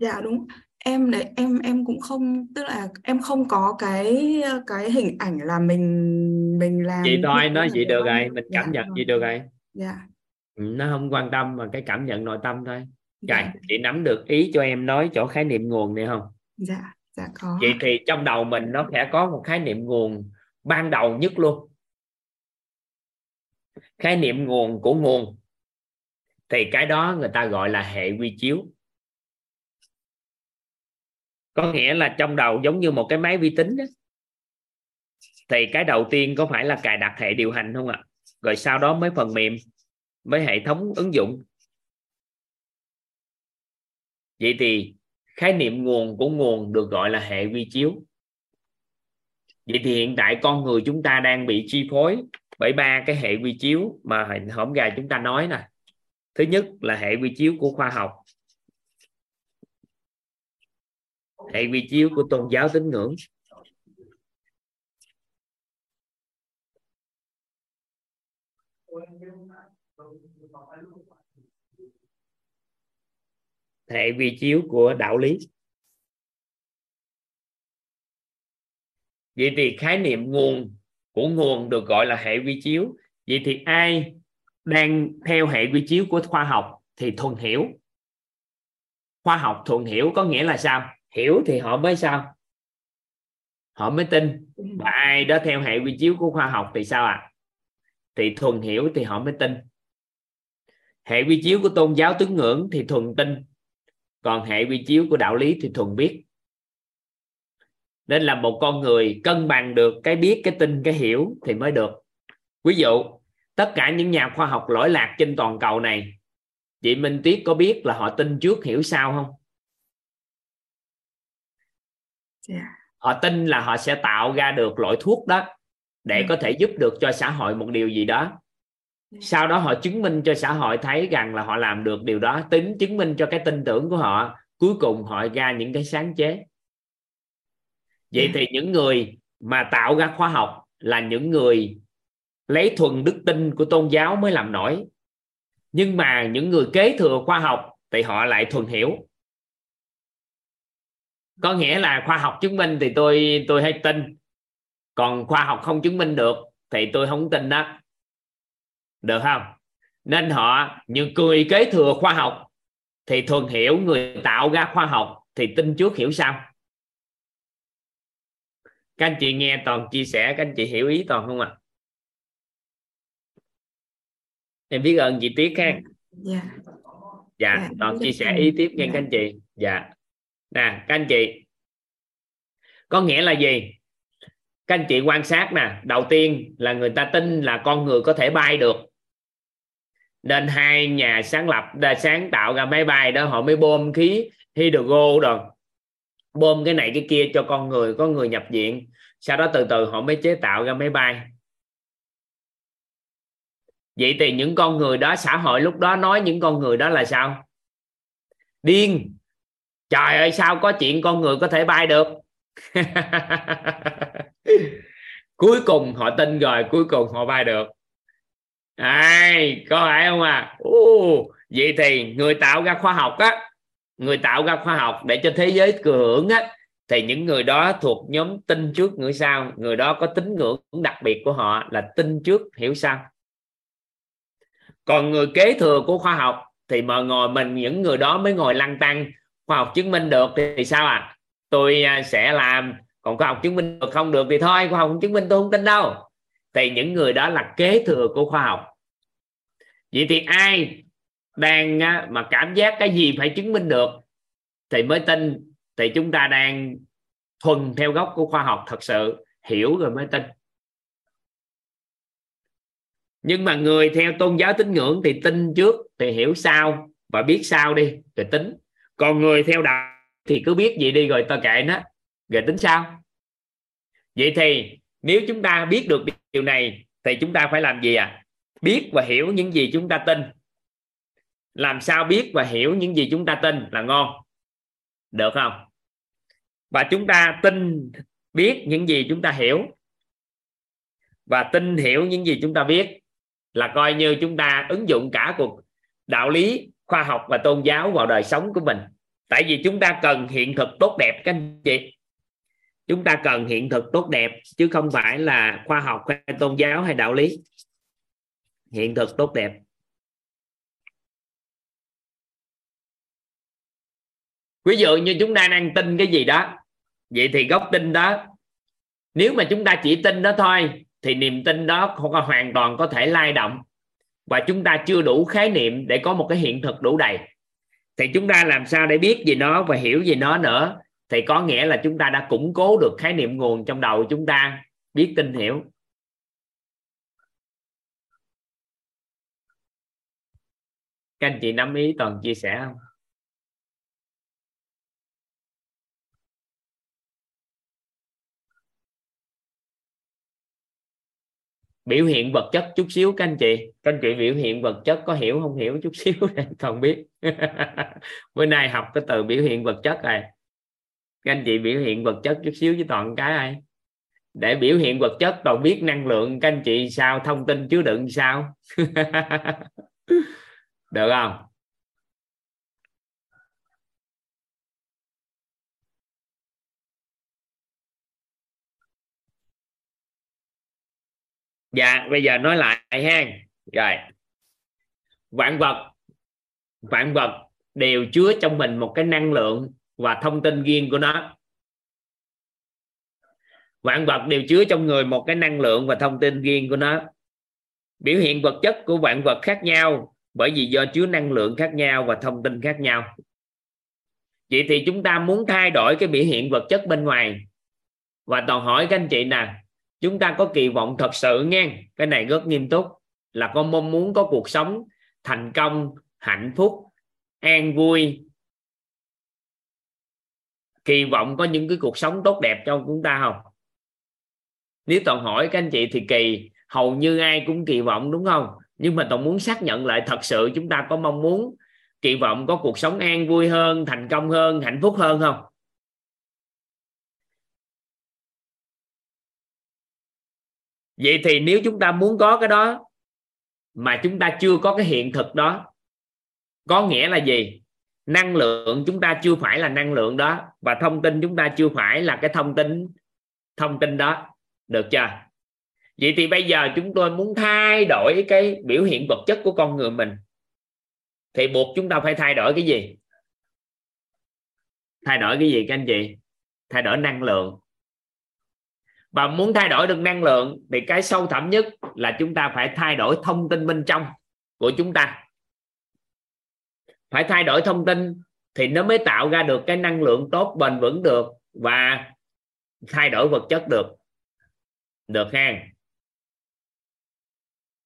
Dạ đúng. Em đấy em em cũng không tức là em không có cái cái hình ảnh là mình mình làm chị thôi nói gì được rồi mình cảm dạ, nhận gì được rồi. Dạ. Ừ, nó không quan tâm mà cái cảm nhận nội tâm thôi. Dạ. Rồi, chị nắm được ý cho em nói chỗ khái niệm nguồn này không? Dạ dạ có. Vậy thì trong đầu mình nó sẽ có một khái niệm nguồn ban đầu nhất luôn. Khái niệm nguồn của nguồn. Thì cái đó người ta gọi là hệ quy chiếu có nghĩa là trong đầu giống như một cái máy vi tính đó. thì cái đầu tiên có phải là cài đặt hệ điều hành không ạ? Rồi sau đó mới phần mềm, mới hệ thống ứng dụng. Vậy thì khái niệm nguồn của nguồn được gọi là hệ vi chiếu. Vậy thì hiện tại con người chúng ta đang bị chi phối bởi ba cái hệ vi chiếu mà hổng gà chúng ta nói nè. Thứ nhất là hệ vi chiếu của khoa học. Hệ vi chiếu của tôn giáo tín ngưỡng. Hệ vi chiếu của đạo lý. Vậy thì khái niệm nguồn của nguồn được gọi là hệ vi chiếu. Vậy thì ai đang theo hệ vi chiếu của khoa học thì thuần hiểu. Khoa học thuần hiểu có nghĩa là sao? Hiểu thì họ mới sao? Họ mới tin. Và ai đó theo hệ vi chiếu của khoa học thì sao ạ? À? thì thuần hiểu thì họ mới tin. Hệ vi chiếu của tôn giáo tín ngưỡng thì thuần tin. Còn hệ vi chiếu của đạo lý thì thuần biết. Nên là một con người cân bằng được cái biết cái tin cái hiểu thì mới được. Ví dụ tất cả những nhà khoa học lỗi lạc trên toàn cầu này chị Minh Tuyết có biết là họ tin trước hiểu sau không yeah. Dạ. họ tin là họ sẽ tạo ra được loại thuốc đó để ừ. có thể giúp được cho xã hội một điều gì đó dạ. sau đó họ chứng minh cho xã hội thấy rằng là họ làm được điều đó tính chứng minh cho cái tin tưởng của họ cuối cùng họ ra những cái sáng chế vậy thì những người mà tạo ra khoa học là những người lấy thuần đức tin của tôn giáo mới làm nổi nhưng mà những người kế thừa khoa học thì họ lại thuần hiểu có nghĩa là khoa học chứng minh thì tôi tôi hay tin. Còn khoa học không chứng minh được thì tôi không tin đó được không? Nên họ những người kế thừa khoa học thì thuần hiểu người tạo ra khoa học thì tin trước hiểu sau. Các anh chị nghe toàn chia sẻ các anh chị hiểu ý toàn không ạ? À? em biết ơn chị Tuyết ha. Dạ. Dạ, dạ toàn chia sẻ ý tiếp nghe dạ. các anh chị. Dạ nè, các anh chị. Có nghĩa là gì? Các anh chị quan sát nè, đầu tiên là người ta tin là con người có thể bay được. Nên hai nhà sáng lập sáng tạo ra máy bay đó, họ mới bơm khí hydro rồi bơm cái này cái kia cho con người, có người nhập viện. Sau đó từ từ họ mới chế tạo ra máy bay. Vậy thì những con người đó, xã hội lúc đó nói những con người đó là sao? Điên trời ơi sao có chuyện con người có thể bay được? Cuối cùng họ tin rồi cuối cùng họ bay được. Ai có phải không à? Ồ, vậy thì người tạo ra khoa học á người tạo ra khoa học để cho thế giới cười hưởng á thì những người đó thuộc nhóm tin trước người sau. Người đó có tính ngưỡng đặc biệt của họ là tin trước hiểu sao? Còn người kế thừa của khoa học thì mà ngồi mình những người đó mới ngồi lăn tăng khoa học chứng minh được thì sao à tôi sẽ làm. Còn khoa học chứng minh được không được thì thôi, khoa học không chứng minh tôi không tin đâu. Thì những người đó là kế thừa của khoa học. Vậy thì ai đang à, mà cảm giác cái gì phải chứng minh được thì mới tin? Thì chúng ta đang thuần theo gốc của khoa học thật sự, hiểu rồi mới tin. Nhưng mà người theo tôn giáo tín ngưỡng thì tin trước, thì hiểu sau và biết sau đi, rồi tính còn người theo đạo thì cứ biết vậy đi rồi ta kệ nó. Rồi tính sao? Vậy thì nếu chúng ta biết được điều này thì chúng ta phải làm gì à? Biết và hiểu những gì chúng ta tin. Làm sao biết và hiểu những gì chúng ta tin là ngon? Được không? Và chúng ta tin, biết những gì chúng ta hiểu. Và tin hiểu những gì chúng ta biết là coi như chúng ta ứng dụng cả cuộc đạo lý khoa học và tôn giáo vào đời sống của mình. Tại vì chúng ta cần hiện thực tốt đẹp, các anh chị. Chúng ta cần hiện thực tốt đẹp, chứ không phải là khoa học hay tôn giáo hay đạo lý. Hiện thực tốt đẹp. Ví dụ như chúng ta đang tin cái gì đó, vậy thì gốc tin đó, nếu mà chúng ta chỉ tin đó thôi, thì niềm tin đó không có hoàn toàn có thể lay động và chúng ta chưa đủ khái niệm để có một cái hiện thực đủ đầy. Thì chúng ta làm sao để biết về nó và hiểu về nó nữa? Thì có nghĩa là chúng ta đã củng cố được khái niệm nguồn trong đầu chúng ta, biết, tin, hiểu. Các anh chị nắm ý toàn chia sẻ không? Biểu hiện vật chất chút xíu các anh chị. Các anh chị biểu hiện vật chất có hiểu không? Hiểu chút xíu này còn biết. Bữa nay học cái từ biểu hiện vật chất này. Các anh chị biểu hiện vật chất chút xíu với toàn cái ai? Để biểu hiện vật chất toàn biết năng lượng, các anh chị sao? Thông tin chứa đựng sao. Được không? Dạ bây giờ nói lại ha. Rồi. Vạn vật vạn vật đều chứa trong mình một cái năng lượng và thông tin riêng của nó. Vạn vật đều chứa trong người một cái năng lượng và thông tin riêng của nó. Biểu hiện vật chất của vạn vật khác nhau bởi vì do chứa năng lượng khác nhau và thông tin khác nhau. Vậy thì chúng ta muốn thay đổi cái biểu hiện vật chất bên ngoài. Và toàn hỏi các anh chị nè chúng ta có kỳ vọng thật sự nghe. Cái này rất nghiêm túc. Là con mong muốn có cuộc sống thành công, hạnh phúc, an vui. Kỳ vọng có những cái cuộc sống tốt đẹp cho chúng ta không? Nếu toàn hỏi các anh chị thì kỳ. Hầu như ai cũng kỳ vọng, đúng không? Nhưng mà toàn muốn xác nhận lại thật sự chúng ta có mong muốn, kỳ vọng có cuộc sống an vui hơn, thành công hơn, hạnh phúc hơn không? Vậy thì nếu chúng ta muốn có cái đó mà chúng ta chưa có cái hiện thực đó, có nghĩa là gì? Năng lượng chúng ta chưa phải là năng lượng đó, và thông tin chúng ta chưa phải là cái thông tin thông tin đó. Được chưa? Vậy thì bây giờ chúng tôi muốn thay đổi cái biểu hiện vật chất của con người mình. Thì buộc chúng ta phải thay đổi cái gì? Thay đổi cái gì các anh chị? Thay đổi năng lượng và muốn thay đổi được năng lượng thì cái sâu thẳm nhất là chúng ta phải thay đổi thông tin bên trong của chúng ta. Phải thay đổi thông tin thì nó mới tạo ra được cái năng lượng tốt bền vững được và thay đổi vật chất được. Được ha?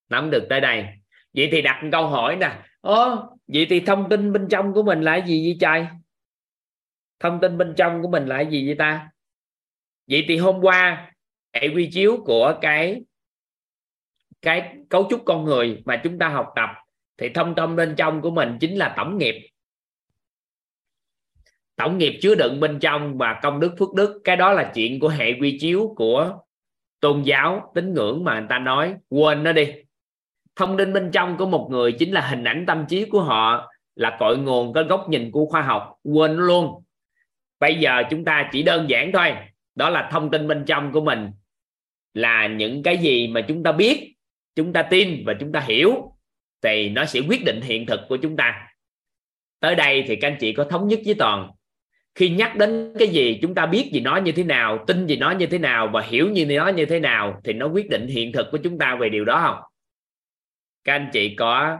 Nắm được tới đây. Vậy thì đặt câu hỏi nè. Ồ, vậy thì thông tin bên trong của mình là gì vậy trai thông tin bên trong của mình là gì vậy ta? Vậy thì hôm qua hệ quy chiếu của cái cái cấu trúc con người mà chúng ta học tập thì thông tâm bên trong của mình chính là tổng nghiệp. Tổng nghiệp chứa đựng bên trong và công đức, phước đức. Cái đó là chuyện của hệ quy chiếu của tôn giáo tín ngưỡng mà người ta nói. Quên nó đi. Thông tin bên trong của một người chính là hình ảnh tâm trí của họ là cội nguồn có góc nhìn của khoa học. Quên luôn. Bây giờ chúng ta chỉ đơn giản thôi. Đó là thông tin bên trong của mình là những cái gì mà chúng ta biết, chúng ta tin và chúng ta hiểu thì nó sẽ quyết định hiện thực của chúng ta. Tới đây thì các anh chị có thống nhất với toàn. Khi nhắc đến cái gì, chúng ta biết gì nó như thế nào, tin gì nó như thế nào và hiểu như nó như thế nào thì nó quyết định hiện thực của chúng ta về điều đó không? Các anh chị có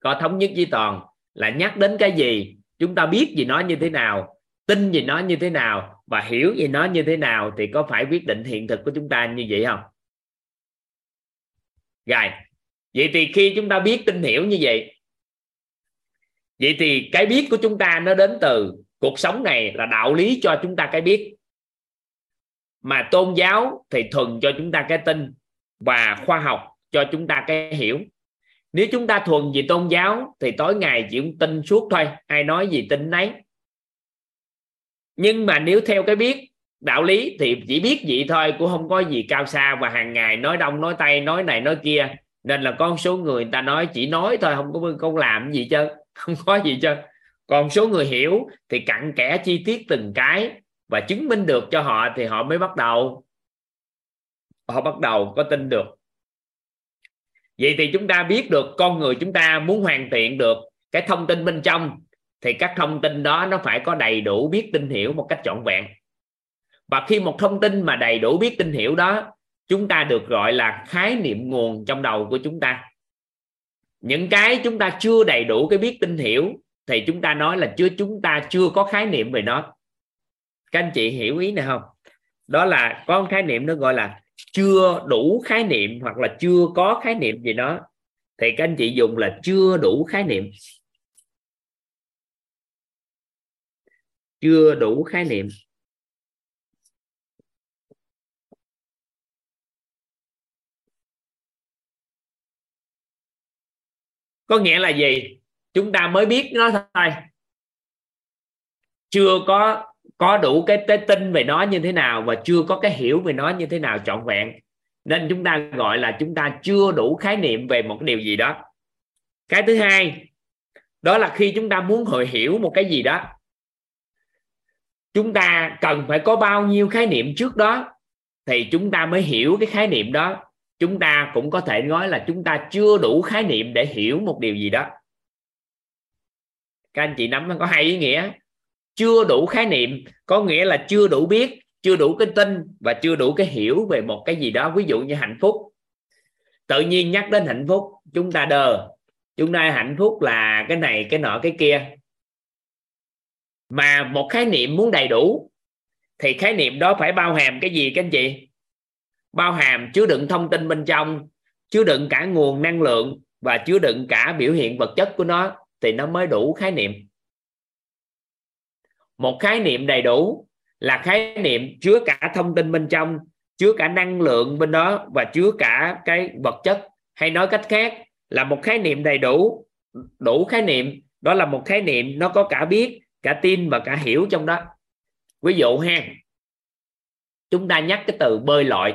có thống nhất với toàn là nhắc đến cái gì, chúng ta biết gì nó như thế nào, tin gì nó như thế nào và hiểu gì nó như thế nào thì có phải quyết định hiện thực của chúng ta như vậy không? Rồi, vậy thì khi chúng ta biết tin hiểu như vậy vậy thì cái biết của chúng ta nó đến từ cuộc sống này là đạo lý cho chúng ta cái biết. Mà tôn giáo thì thuần cho chúng ta cái tin và khoa học cho chúng ta cái hiểu. Nếu chúng ta thuần về tôn giáo thì tối ngày chỉ tin suốt thôi, ai nói gì tin nấy nhưng mà nếu theo cái biết đạo lý thì chỉ biết vậy thôi cũng không có gì cao xa và hàng ngày nói đông nói tây nói này nói kia. Nên là con số người, người ta nói chỉ nói thôi không có không làm gì chứ không có gì chứ. Còn số người hiểu thì cặn kẽ chi tiết từng cái và chứng minh được cho họ thì họ mới bắt đầu. Họ bắt đầu có tin được. Vậy thì chúng ta biết được con người chúng ta muốn hoàn thiện được cái thông tin bên trong thì các thông tin đó nó phải có đầy đủ biết tin hiểu một cách trọn vẹn. Và khi một thông tin mà đầy đủ biết tin hiểu đó, chúng ta được gọi là khái niệm nguồn trong đầu của chúng ta. Những cái chúng ta chưa đầy đủ cái biết tin hiểu, thì chúng ta nói là chưa, chúng ta chưa có khái niệm về nó. Các anh chị hiểu ý này không? Đó là có khái niệm nó gọi là chưa đủ khái niệm hoặc là chưa có khái niệm gì đó. Thì các anh chị dùng là chưa đủ khái niệm. chưa đủ khái niệm. Có nghĩa là gì? Chúng ta mới biết nó thôi. Chưa có có đủ cái, cái tin về nó như thế nào và chưa có cái hiểu về nó như thế nào trọn vẹn. Nên chúng ta gọi là chúng ta chưa đủ khái niệm về một điều gì đó. Cái thứ hai đó là khi chúng ta muốn hội hiểu một cái gì đó chúng ta cần phải có bao nhiêu khái niệm trước đó thì chúng ta mới hiểu cái khái niệm đó. Chúng ta cũng có thể nói là chúng ta chưa đủ khái niệm để hiểu một điều gì đó. Các anh chị nắm nó có hai ý nghĩa. Chưa đủ khái niệm có nghĩa là chưa đủ biết, chưa đủ cái tin và chưa đủ cái hiểu về một cái gì đó, ví dụ như hạnh phúc. Tự nhiên nhắc đến hạnh phúc, chúng ta đờ. Chúng ta hạnh phúc là cái này, cái nọ, cái kia mà một khái niệm muốn đầy đủ, thì khái niệm đó phải bao hàm cái gì, các anh chị? Bao hàm chứa đựng thông tin bên trong, chứa đựng cả nguồn năng lượng và chứa đựng cả biểu hiện vật chất của nó, thì nó mới đủ khái niệm. Một khái niệm đầy đủ là khái niệm chứa cả thông tin bên trong, chứa cả năng lượng bên đó và chứa cả cái vật chất. Hay nói cách khác, là một khái niệm đầy đủ đủ khái niệm, đó là một khái niệm nó có cả biết cả tin và cả hiểu trong đó. Ví dụ ha, chúng ta nhắc cái từ bơi lội.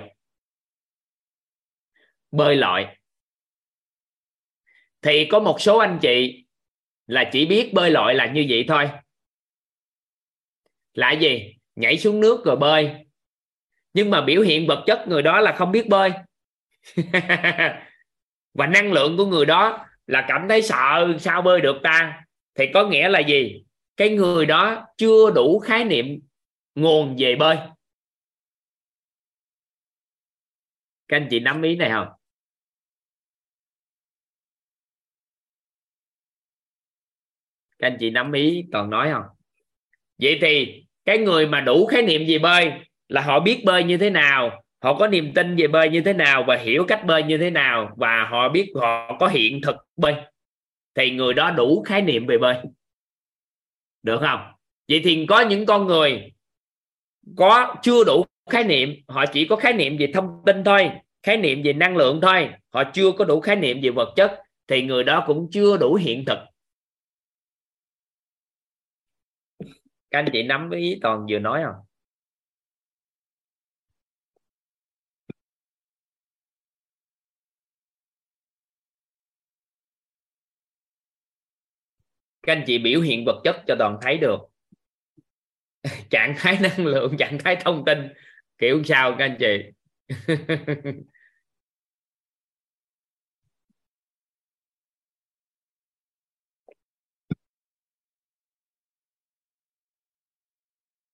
Bơi lội. Thì có một số anh chị là chỉ biết bơi lội là như vậy thôi. Là gì? Nhảy xuống nước rồi bơi. Nhưng mà biểu hiện vật chất người đó là không biết bơi. Và năng lượng của người đó là cảm thấy sợ sao bơi được ta? Thì có nghĩa là gì? Cái người đó chưa đủ khái niệm nguồn về bơi. Các anh chị nắm ý này không? Các anh chị nắm ý toàn nói không? Vậy thì cái người mà đủ khái niệm về bơi là họ biết bơi như thế nào, họ có niềm tin về bơi như thế nào và hiểu cách bơi như thế nào và họ biết họ có hiện thực bơi. Thì người đó đủ khái niệm về bơi được không? Vậy thì có những con người có chưa đủ khái niệm, họ chỉ có khái niệm về thông tin thôi, khái niệm về năng lượng thôi. Họ chưa có đủ khái niệm về vật chất, thì người đó cũng chưa đủ hiện thực. Các anh chị nắm ý toàn vừa nói không? Các anh chị biểu hiện vật chất cho toàn thấy được. Trạng thái năng lượng, trạng thái thông tin. Kiểu sao các anh chị?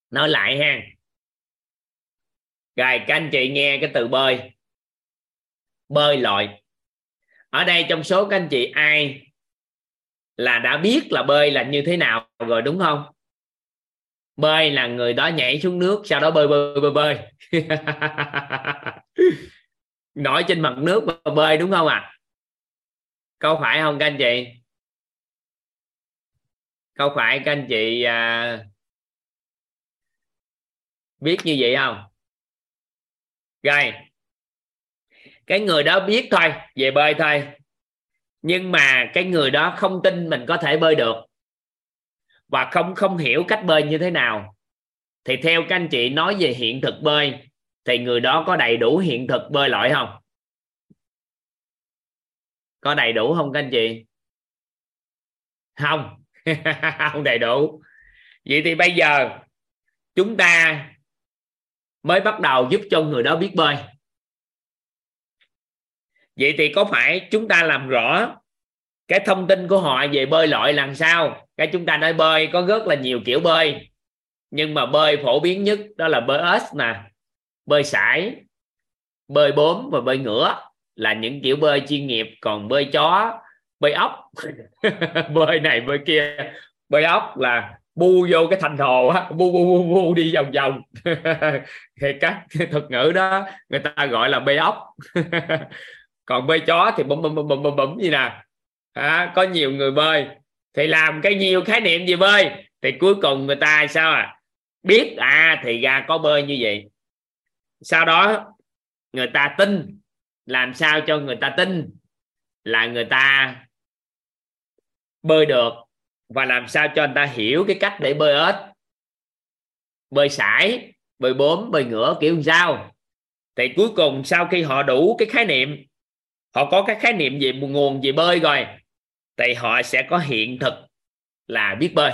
Nói lại ha. Rồi, các anh chị nghe cái từ bơi. Bơi lội. Ở đây trong số các anh chị ai là đã biết là bơi là như thế nào rồi đúng không? Bơi là người đó nhảy xuống nước sau đó bơi bơi bơi bơi nổi trên mặt nước và bơi đúng không ạ? À? câu phải không các anh chị? Câu phải các anh chị à, biết như vậy không? Rồi. Cái người đó biết thôi về bơi thôi nhưng mà cái người đó không tin mình có thể bơi được. Và không không hiểu cách bơi như thế nào. Thì theo các anh chị nói về hiện thực bơi, thì người đó có đầy đủ hiện thực bơi lội không? Có đầy đủ không các anh chị? Không. Không đầy đủ. Vậy thì bây giờ chúng ta mới bắt đầu giúp cho người đó biết bơi vậy thì có phải chúng ta làm rõ cái thông tin của họ về bơi lội làm sao? Cái chúng ta nói bơi có rất là nhiều kiểu bơi, nhưng mà bơi phổ biến nhất đó là bơi ếch nè bơi sải, bơi bốm và bơi ngửa là những kiểu bơi chuyên nghiệp. Còn bơi chó, bơi ốc, bơi này, bơi kia, bơi ốc là bu vô cái thành hồ á, bu bu bu bu đi vòng vòng. Thì các thuật ngữ đó người ta gọi là bơi ốc. còn bơi chó thì bấm bấm bấm bấm bấm, bấm gì nè? À, có nhiều người bơi. Thì làm cái nhiều khái niệm gì bơi? Thì cuối cùng người ta sao à? Biết à thì ra có bơi như vậy. Sau đó người ta tin. Làm sao cho người ta tin? Là người ta bơi được. Và làm sao cho người ta hiểu cái cách để bơi ếch? Bơi sải bơi bướm bơi ngửa kiểu sao? Thì cuối cùng sau khi họ đủ cái khái niệm họ có cái khái niệm về nguồn về bơi rồi thì họ sẽ có hiện thực là biết bơi.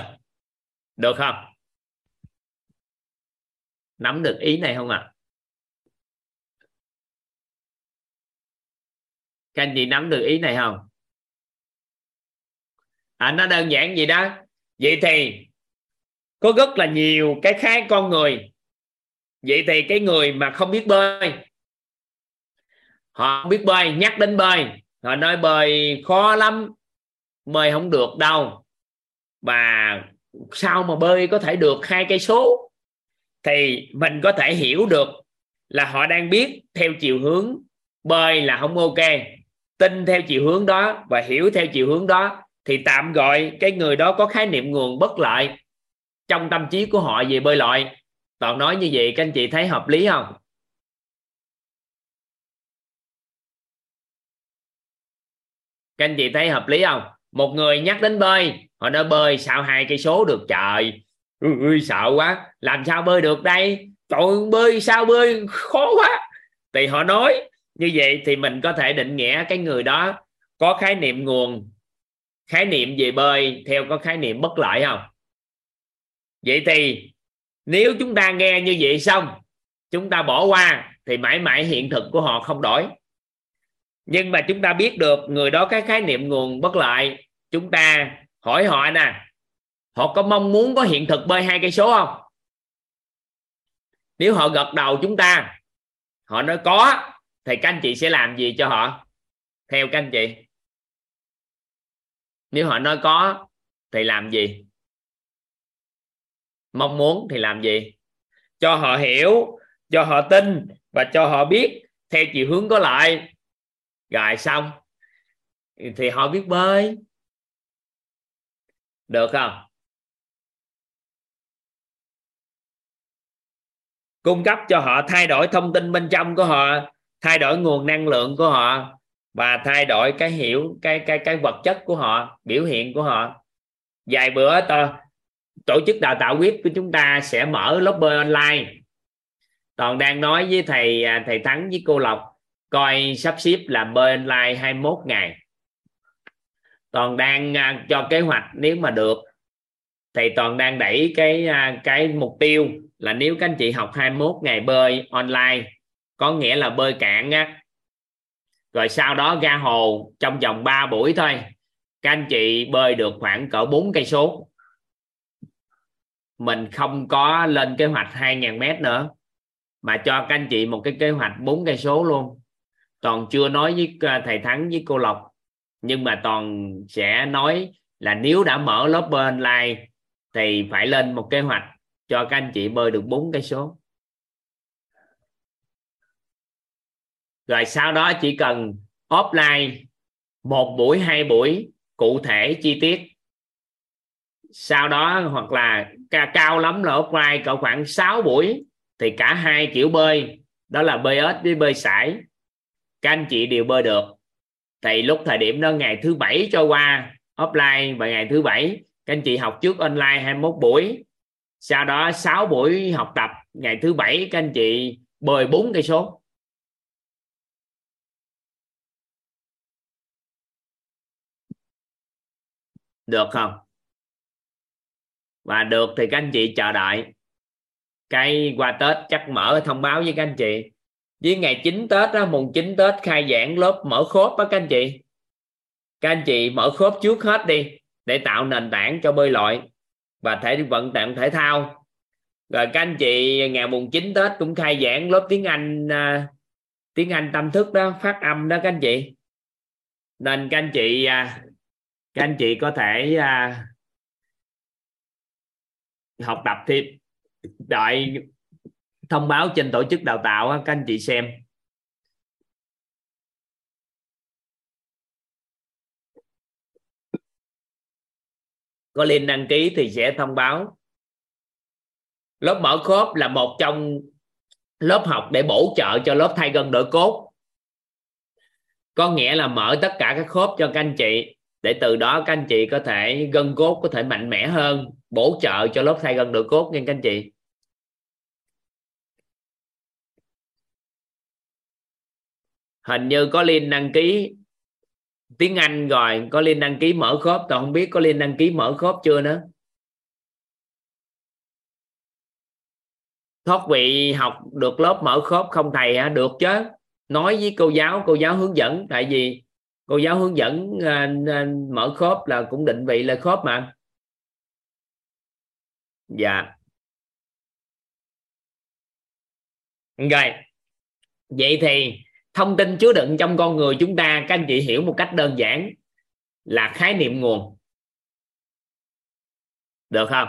Được không? Nắm được ý này không ạ? À? các anh chị nắm được ý này không? À, nó đơn giản gì đó. Vậy thì có rất là nhiều cái khác con người. Vậy thì cái người mà không biết bơi họ không biết bơi, nhắc đến bơi. Họ nói bơi khó lắm, bơi không được đâu. Và sao mà bơi có thể được hai cây số? Thì mình có thể hiểu được là họ đang biết theo chiều hướng bơi là không ok. Tin theo chiều hướng đó và hiểu theo chiều hướng đó thì tạm gọi cái người đó có khái niệm nguồn bất lợi trong tâm trí của họ về bơi lội toàn nói như vậy, các anh chị thấy hợp lý không? Các anh chị thấy hợp lý không? Một người nhắc đến bơi, họ nói bơi sao hai cây số được, trời. Ui sợ quá. Làm sao bơi được đây? Tội bơi sao bơi? Khó quá. Thì họ nói, như vậy thì mình có thể định nghĩa cái người đó có khái niệm nguồn, khái niệm về bơi theo có khái niệm bất lợi không? Vậy thì, nếu chúng ta nghe như vậy xong, chúng ta bỏ qua, thì mãi mãi hiện thực của họ không đổi nhưng mà chúng ta biết được người đó cái khái niệm nguồn bất lợi. Chúng ta hỏi họ nè, họ có mong muốn có hiện thực bơi hai cây số không? Nếu họ gật đầu chúng ta, họ nói có, thì các anh chị sẽ làm gì cho họ? Theo các anh chị. Nếu họ nói có, thì làm gì? Mong muốn thì làm gì? Cho họ hiểu, cho họ tin và cho họ biết theo chiều hướng có lại rồi xong. Thì họ biết bơi. Được không? Cung cấp cho họ thay đổi thông tin bên trong của họ thay đổi nguồn năng lượng của họ và thay đổi cái hiểu cái cái cái vật chất của họ biểu hiện của họ. Vài bữa to, tổ chức đào tạo web của chúng ta sẽ mở lớp bơi online. Toàn đang nói với thầy à, thầy thắng với cô lộc coi sắp xếp là bơi online 21 ngày. Toàn đang à, cho kế hoạch nếu mà được thì toàn đang đẩy cái à, cái mục tiêu là nếu các anh chị học 21 ngày bơi online, có nghĩa là bơi cạn á. Rồi sau đó ra hồ trong vòng 3 buổi thôi, các anh chị bơi được khoảng cỡ 4 cây số. Mình không có lên kế hoạch 2.000 mét nữa, mà cho các anh chị một cái kế hoạch 4 cây số luôn toàn chưa nói với à, thầy thắng với cô lộc, nhưng mà toàn sẽ nói là nếu đã mở lớp bơi online thì phải lên một kế hoạch cho các anh chị bơi được bốn cái số. Rồi sau đó chỉ cần offline một buổi, hai buổi cụ thể chi tiết. Sau đó hoặc là cao lắm là offline cỡ khoảng 6 buổi thì cả hai kiểu bơi, đó là bơi ếch với bơi sải các anh chị đều bơi được. Thì lúc thời điểm đó, ngày thứ bảy cho qua, offline, và ngày thứ bảy, các anh chị học trước online 21 buổi. Sau đó 6 buổi học tập, ngày thứ bảy các anh chị bơi bốn cây số. Được không? Và được thì các anh chị chờ đợi. Cái qua tết chắc mở thông báo với các anh chị với ngày 9 tết đó, mùng 9 tết khai giảng lớp mở khốp đó các anh chị. Các anh chị mở khốp trước hết đi để tạo nền tảng cho bơi lội và thể vận động thể thao. Rồi các anh chị ngày mùng 9 tết cũng khai giảng lớp tiếng anh uh, tiếng anh tâm thức đó phát âm đó các anh chị. Nên các anh chị uh, các anh chị có thể à, học tập thêm. Đợi thông báo trên tổ chức đào tạo các anh chị xem. Có link đăng ký thì sẽ thông báo. Lớp mở khớp là một trong lớp học để bổ trợ cho lớp thay gân đổi cốt. Có nghĩa là mở tất cả các khớp cho các anh chị, để từ đó các anh chị có thể gân cốt có thể mạnh mẽ hơn, bổ trợ cho lớp thay gân đổi cốt nha các anh chị. Hình như có liên đăng ký. Tiếng Anh rồi có liên đăng ký mở khớp. Tôi không biết có liên đăng ký mở khớp chưa nữa. Thoát vị học được lớp mở khớp không thầy hả? Được chứ. Nói với cô giáo cô giáo hướng dẫn. Tại vì cô giáo hướng dẫn uh, mở khớp là cũng định vị là khớp mà. Dạ. Rồi. Vậy thì thông tin chứa đựng trong con người chúng ta, các anh chị hiểu một cách đơn giản là khái niệm nguồn. Được không?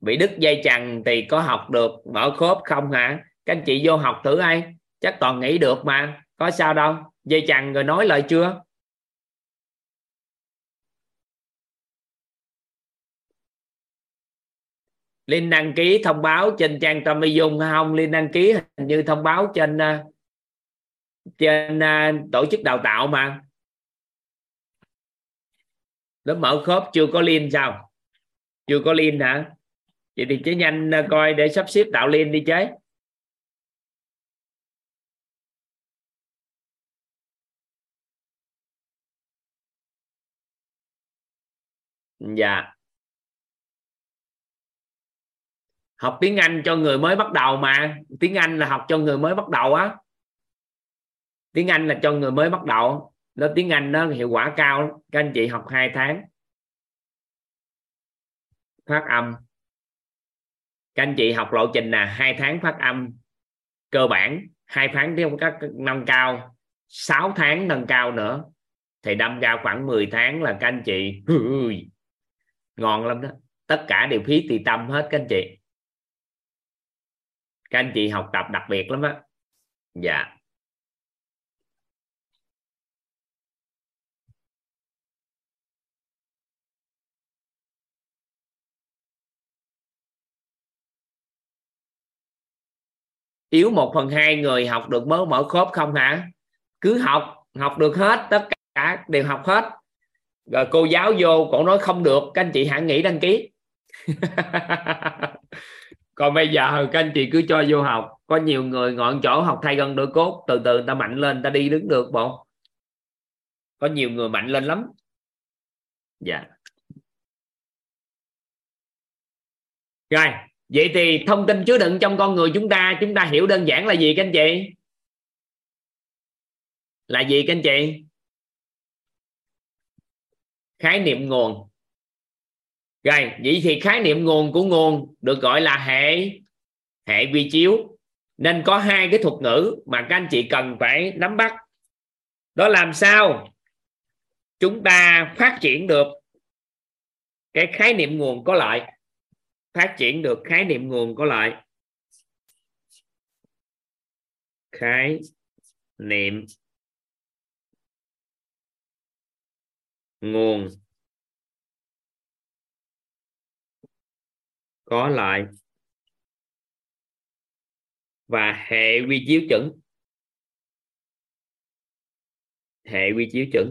Bị đứt dây chằng thì có học được mở khớp không hả? Các anh chị vô học thử ai? Chắc toàn nghĩ được mà. Có sao đâu. Dây chằng rồi nói lời chưa? Linh đăng ký thông báo trên trang Tâm Dung không Linh đăng ký hình như thông báo trên à, trên à, tổ chức đào tạo mà. Lớp mở khớp chưa có liên sao? Chưa có liên hả? Vậy thì chứ nhanh à, coi để sắp xếp tạo liên đi chế dạ. Học tiếng Anh cho người mới bắt đầu mà. Tiếng Anh là học cho người mới bắt đầu á. Tiếng Anh là cho người mới bắt đầu. Lớp tiếng Anh nó hiệu quả cao các anh chị học 2 tháng. Phát âm. Các anh chị học lộ trình là hai tháng phát âm. Cơ bản, hai tháng tiếp các nâng cao. 6 tháng nâng cao nữa. Thì đâm ra khoảng 10 tháng là các anh chị ngon lắm đó. Tất cả đều phí tùy tâm hết các anh chị các anh chị học tập đặc biệt lắm á. Dạ. Yếu một phần hai người học được mới mở khớp không hả? Cứ học học được hết, tất cả đều học hết. Rồi cô giáo vô cổ nói không được, các anh chị hãy nghỉ đăng ký. còn bây giờ các anh chị cứ cho vô học. Có nhiều người ngọn chỗ học thay gân đôi cốt. Từ từ ta mạnh lên ta đi đứng được, bộ. Có nhiều người mạnh lên lắm. Dạ. Rồi, vậy thì thông tin chứa đựng trong con người chúng ta chúng ta hiểu đơn giản là gì, các anh chị? Là gì, các anh chị? Khái niệm nguồn rồi, vậy thì khái niệm nguồn của nguồn được gọi là hệ hệ vi chiếu. Nên có hai cái thuật ngữ mà các anh chị cần phải nắm bắt. Đó làm sao chúng ta phát triển được cái khái niệm nguồn có lợi, phát triển được khái niệm nguồn có lợi. Khái niệm nguồn có lại. Và hệ quy chiếu chuẩn. Hệ quy chiếu chuẩn.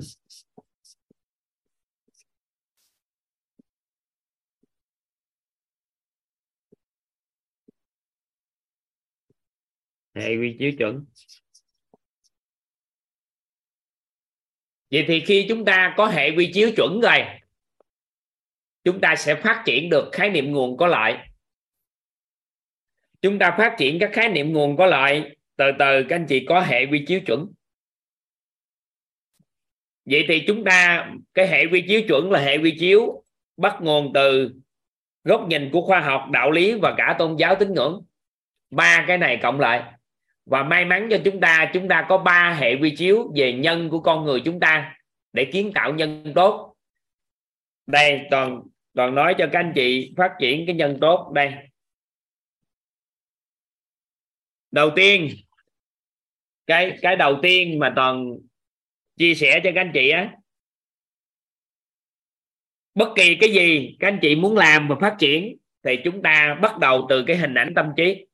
Hệ quy chiếu chuẩn. Vậy thì khi chúng ta có hệ quy chiếu chuẩn rồi chúng ta sẽ phát triển được khái niệm nguồn có lợi. Chúng ta phát triển các khái niệm nguồn có lợi, từ từ các anh chị có hệ quy chiếu chuẩn. Vậy thì chúng ta, cái hệ quy chiếu chuẩn là hệ quy chiếu bắt nguồn từ góc nhìn của khoa học, đạo lý và cả tôn giáo tín ngưỡng. Ba cái này cộng lại. Và may mắn cho chúng ta chúng ta có ba hệ quy chiếu về nhân của con người chúng ta để kiến tạo nhân tốt đây, toàn toàn nói cho các anh chị phát triển cái nhân tốt đây. Đầu tiên, cái cái đầu tiên mà toàn chia sẻ cho các anh chị á, bất kỳ cái gì các anh chị muốn làm và phát triển thì chúng ta bắt đầu từ cái hình ảnh tâm trí.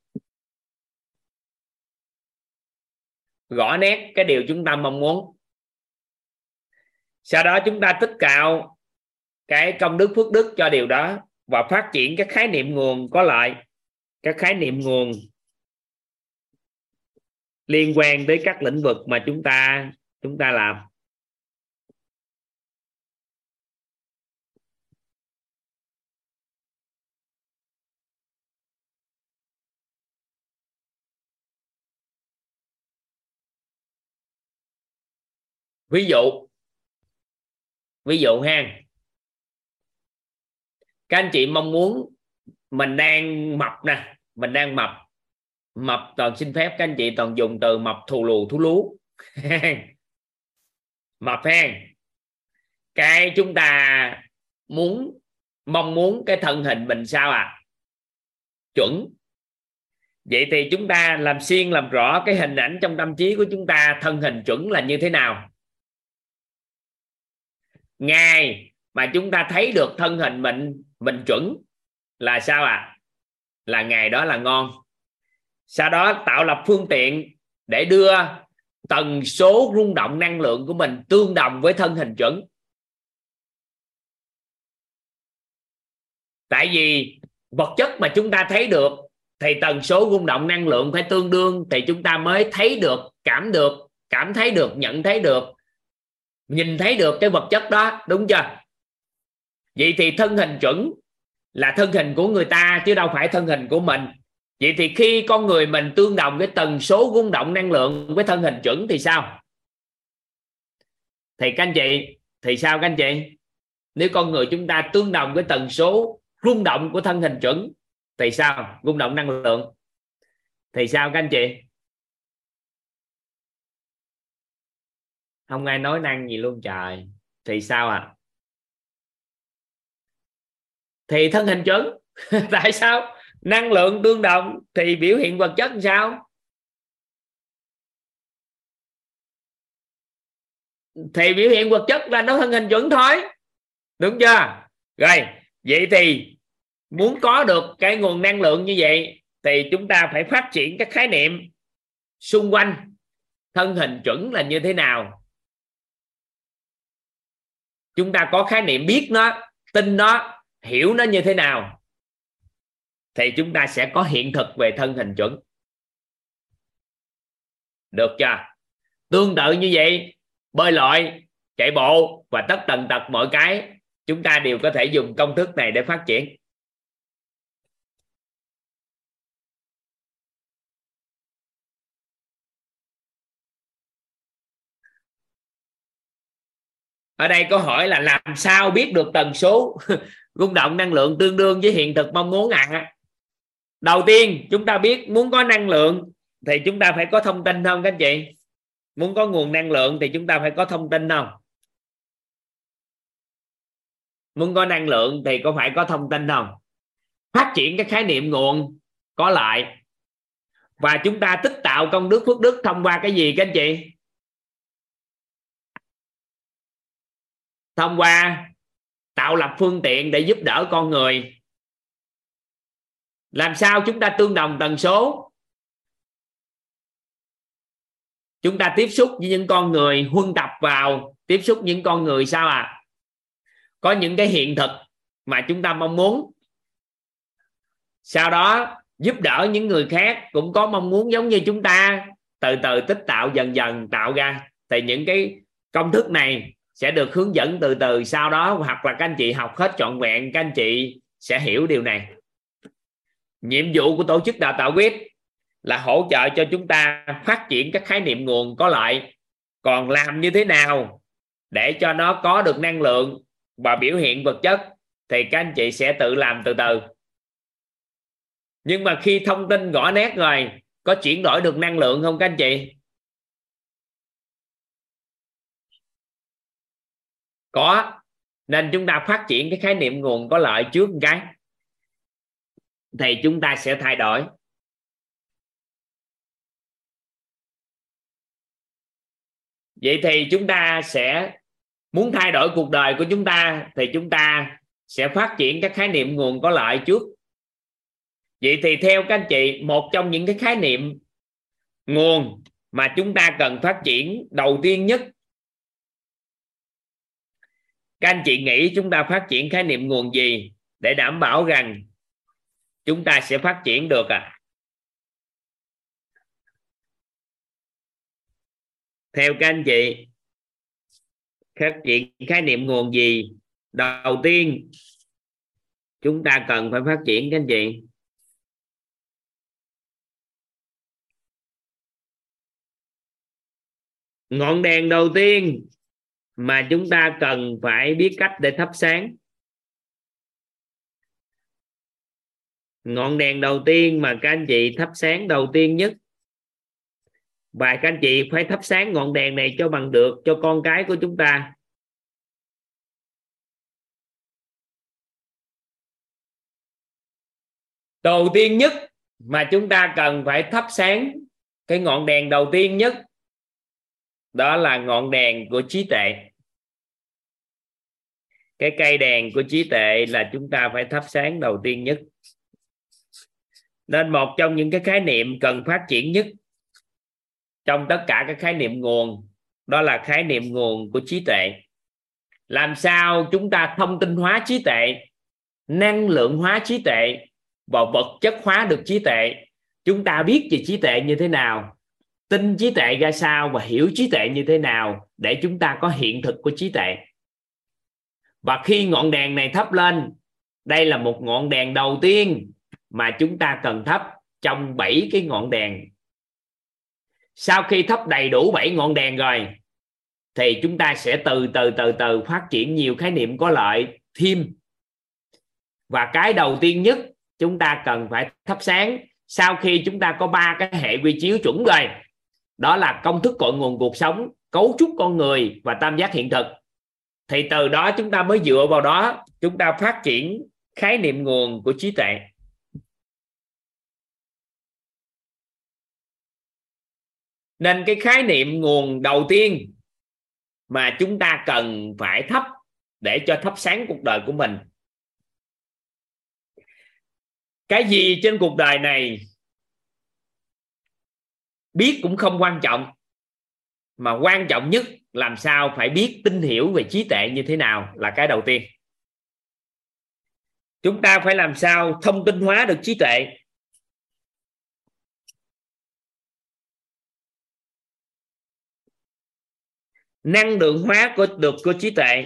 Rõ nét cái điều chúng ta mong muốn. Sau đó chúng ta tích cạo cái công đức phước đức cho điều đó và phát triển các khái niệm nguồn có lợi các khái niệm nguồn liên quan tới các lĩnh vực mà chúng ta chúng ta làm. Ví dụ ví dụ ha các anh chị mong muốn mình đang mập nè, mình đang mập. Mập toàn xin phép các anh chị toàn dùng từ mập thù lù thú lú. Mập hen cái chúng ta muốn, mong muốn cái thân hình mình sao à chuẩn. Vậy thì chúng ta làm xuyên làm rõ cái hình ảnh trong tâm trí của chúng ta thân hình chuẩn là như thế nào? Ngày mà chúng ta thấy được thân hình mình mình chuẩn là sao à là ngày đó là ngon. Sau đó tạo lập phương tiện để đưa tần số rung động năng lượng của mình tương đồng với thân hình chuẩn. Tại vì vật chất mà chúng ta thấy được thì tần số rung động năng lượng phải tương đương thì chúng ta mới thấy được, cảm được, cảm thấy được, nhận thấy được, nhìn thấy được cái vật chất đó, đúng chưa? Vậy thì thân hình chuẩn là thân hình của người ta, chứ đâu phải thân hình của mình. Vậy thì khi con người mình tương đồng với tần số rung động năng lượng với thân hình chuẩn thì sao? Thì các anh chị, thì sao các anh chị? Nếu con người chúng ta tương đồng với tần số rung động của thân hình chuẩn thì sao? Rung động năng lượng. Thì sao các anh chị? Không ai nói năng gì luôn trời. Thì sao à thì thân hình chuẩn. Tại sao? Năng lượng tương đồng thì biểu hiện vật chất làm sao? Thì biểu hiện vật chất là nó thân hình chuẩn thôi. Đúng chưa? Rồi, vậy thì muốn có được cái nguồn năng lượng như vậy thì chúng ta phải phát triển các khái niệm xung quanh thân hình chuẩn là như thế nào. Chúng ta có khái niệm biết nó, tin nó hiểu nó như thế nào, thì chúng ta sẽ có hiện thực về thân hình chuẩn. Được chưa? Tương tự như vậy, bơi lội, chạy bộ và tất tần tật mọi cái, chúng ta đều có thể dùng công thức này để phát triển. Ở đây có hỏi là làm sao biết được tần số? rung động năng lượng tương đương với hiện thực mong muốn ạ. À? đầu tiên, chúng ta biết muốn có năng lượng thì chúng ta phải có thông tin không các anh chị? Muốn có nguồn năng lượng thì chúng ta phải có thông tin không? Muốn có năng lượng thì có phải có thông tin không? Phát triển cái khái niệm nguồn có lại. Và chúng ta tích tạo công đức phước đức thông qua cái gì các anh chị? Thông qua tạo lập phương tiện để giúp đỡ con người. Làm sao chúng ta tương đồng tần số? Chúng ta tiếp xúc với những con người, huân tập vào, tiếp xúc những con người sao à có những cái hiện thực mà chúng ta mong muốn. Sau đó, giúp đỡ những người khác cũng có mong muốn giống như chúng ta. Từ từ, tích tạo dần dần, tạo ra thì những cái công thức này sẽ được hướng dẫn từ từ sau đó, hoặc là các anh chị học hết trọn vẹn, các anh chị sẽ hiểu điều này. Nhiệm vụ của tổ chức đào tạo quyết là hỗ trợ cho chúng ta phát triển các khái niệm nguồn có lợi. còn làm như thế nào để cho nó có được năng lượng và biểu hiện vật chất thì các anh chị sẽ tự làm từ từ. Nhưng mà khi thông tin rõ nét rồi, có chuyển đổi được năng lượng không các anh chị? Có. Nên chúng ta phát triển cái khái niệm nguồn có lợi trước một cái, thì chúng ta sẽ thay đổi. Vậy thì chúng ta sẽ muốn thay đổi cuộc đời của chúng ta, thì chúng ta sẽ phát triển các khái niệm nguồn có lợi trước. Vậy thì theo các anh chị, một trong những cái khái niệm nguồn mà chúng ta cần phát triển đầu tiên nhất các anh chị nghĩ chúng ta phát triển khái niệm nguồn gì để đảm bảo rằng chúng ta sẽ phát triển được à? Theo các anh chị, phát triển khái niệm nguồn gì? Đầu tiên, chúng ta cần phải phát triển các anh chị. Ngọn đèn đầu tiên mà chúng ta cần phải biết cách để thắp sáng. Ngọn đèn đầu tiên mà các anh chị thắp sáng đầu tiên nhất. Và các anh chị phải thắp sáng ngọn đèn này cho bằng được cho con cái của chúng ta. Đầu tiên nhất mà chúng ta cần phải thắp sáng cái ngọn đèn đầu tiên nhất đó là ngọn đèn của trí tuệ. Cái cây đèn của trí tuệ là chúng ta phải thắp sáng đầu tiên nhất. Nên một trong những cái khái niệm cần phát triển nhất trong tất cả các khái niệm nguồn, đó là khái niệm nguồn của trí tuệ. Làm sao chúng ta thông tin hóa trí tuệ, năng lượng hóa trí tuệ và vật chất hóa được trí tuệ? Chúng ta biết về trí tuệ như thế nào? Tin trí tuệ ra sao và hiểu trí tuệ như thế nào để chúng ta có hiện thực của trí tuệ? Và khi ngọn đèn này thắp lên, đây là một ngọn đèn đầu tiên mà chúng ta cần thắp trong 7 cái ngọn đèn. Sau khi thắp đầy đủ 7 ngọn đèn rồi, thì chúng ta sẽ từ từ từ từ phát triển nhiều khái niệm có lợi thêm. Và cái đầu tiên nhất chúng ta cần phải thắp sáng, sau khi chúng ta có ba cái hệ quy chiếu chuẩn rồi đó là công thức cội nguồn cuộc sống, cấu trúc con người và tam giác hiện thực. Thì từ đó chúng ta mới dựa vào đó, chúng ta phát triển khái niệm nguồn của trí tuệ. Nên cái khái niệm nguồn đầu tiên mà chúng ta cần phải thắp để cho thắp sáng cuộc đời của mình. Cái gì trên cuộc đời này biết cũng không quan trọng, mà quan trọng nhất làm sao phải biết, tin hiểu về trí tuệ như thế nào là cái đầu tiên. Chúng ta phải làm sao thông tin hóa được trí tuệ? Năng lượng hóa của, được của trí tuệ.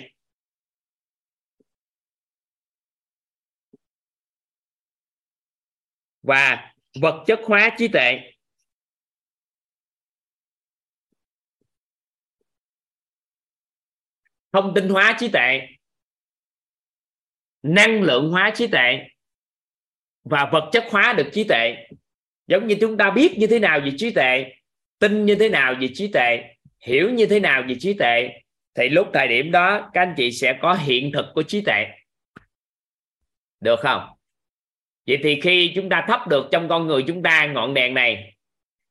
Và vật chất hóa trí tuệ. Thông tin hóa trí tuệ. Năng lượng hóa trí tuệ. Và vật chất hóa được trí tuệ. Giống như chúng ta biết như thế nào về trí tuệ, tin như thế nào về trí tuệ, hiểu như thế nào về trí tuệ, thì lúc thời điểm đó, các anh chị sẽ có hiện thực của trí tuệ. Được không? Vậy thì khi chúng ta thắp được trong con người chúng ta ngọn đèn này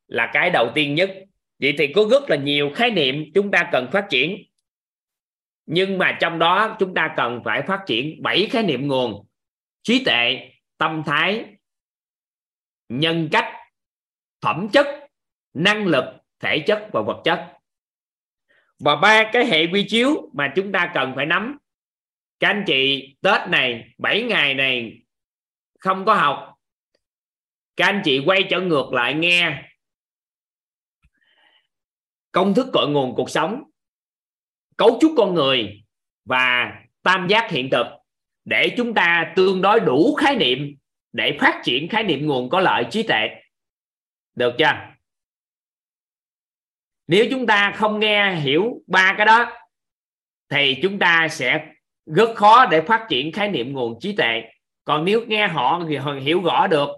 là cái đầu tiên nhất. Vậy thì có rất là nhiều khái niệm chúng ta cần phát triển nhưng mà trong đó chúng ta cần phải phát triển bảy khái niệm nguồn. Trí tuệ, tâm thái, nhân cách, phẩm chất, năng lực, thể chất và vật chất. Và ba cái hệ quy chiếu mà chúng ta cần phải nắm. Các anh chị, tết này 7 ngày này không có học. Các anh chị quay trở ngược lại nghe công thức cội nguồn cuộc sống cấu trúc con người và tam giác hiện thực để chúng ta tương đối đủ khái niệm để phát triển khái niệm nguồn có lợi trí tuệ. Được chưa? Nếu chúng ta không nghe hiểu ba cái đó, thì chúng ta sẽ rất khó để phát triển khái niệm nguồn trí tuệ. Còn nếu nghe họ thì họ hiểu rõ được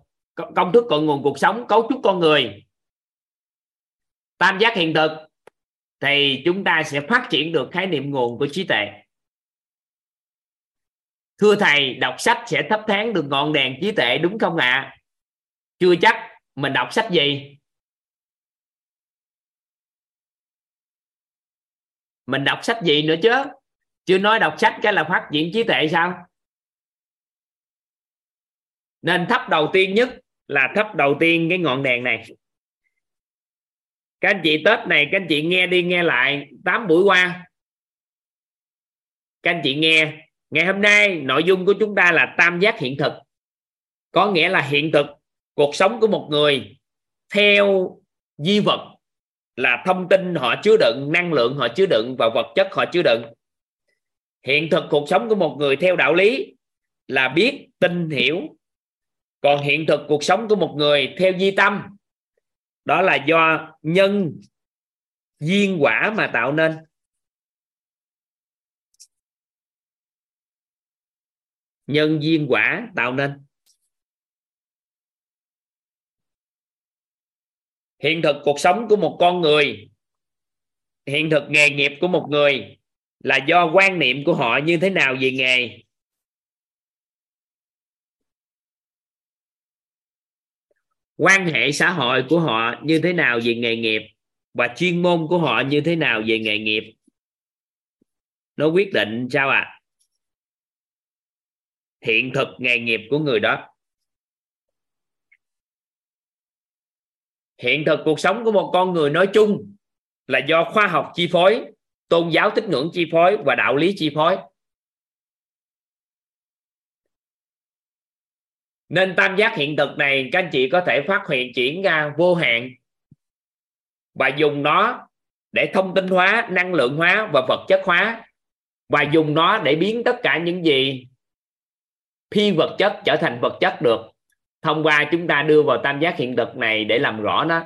công thức cội nguồn cuộc sống, cấu trúc con người, tam giác hiện thực thì chúng ta sẽ phát triển được khái niệm nguồn của trí tuệ. Thưa thầy, đọc sách sẽ thắp sáng được ngọn đèn trí tuệ, đúng không ạ? À? chưa chắc. Mình đọc sách gì? Mình đọc sách gì nữa chứ? Chưa nói đọc sách cái là phát triển trí tuệ sao? Nên thấp đầu tiên nhất là thấp đầu tiên cái ngọn đèn này các anh chị tết này, các anh chị nghe đi, nghe lại 8 buổi qua. Các anh chị nghe. Ngày hôm nay, nội dung của chúng ta là tam giác hiện thực. Có nghĩa là hiện thực, cuộc sống của một người theo di vật là thông tin họ chứa đựng, năng lượng họ chứa đựng và vật chất họ chứa đựng. Hiện thực cuộc sống của một người theo đạo lý là biết, tin, hiểu. Còn hiện thực cuộc sống của một người theo di tâm đó là do nhân duyên quả mà tạo nên. Nhân duyên quả tạo nên. Hiện thực cuộc sống của một con người, hiện thực nghề nghiệp của một người là do quan niệm của họ như thế nào về nghề? Quan hệ xã hội của họ như thế nào về nghề nghiệp và chuyên môn của họ như thế nào về nghề nghiệp? Nó quyết định sao ạ? À? hiện thực nghề nghiệp của người đó. Hiện thực cuộc sống của một con người nói chung là do khoa học chi phối, tôn giáo tín ngưỡng chi phối và đạo lý chi phối. Nên tam giác hiện thực này các anh chị có thể phát hiện chuyển ra vô hạn và dùng nó để thông tin hóa, năng lượng hóa và vật chất hóa và dùng nó để biến tất cả những gì phi vật chất trở thành vật chất được. Thông qua chúng ta đưa vào tam giác hiện thực này để làm rõ nó.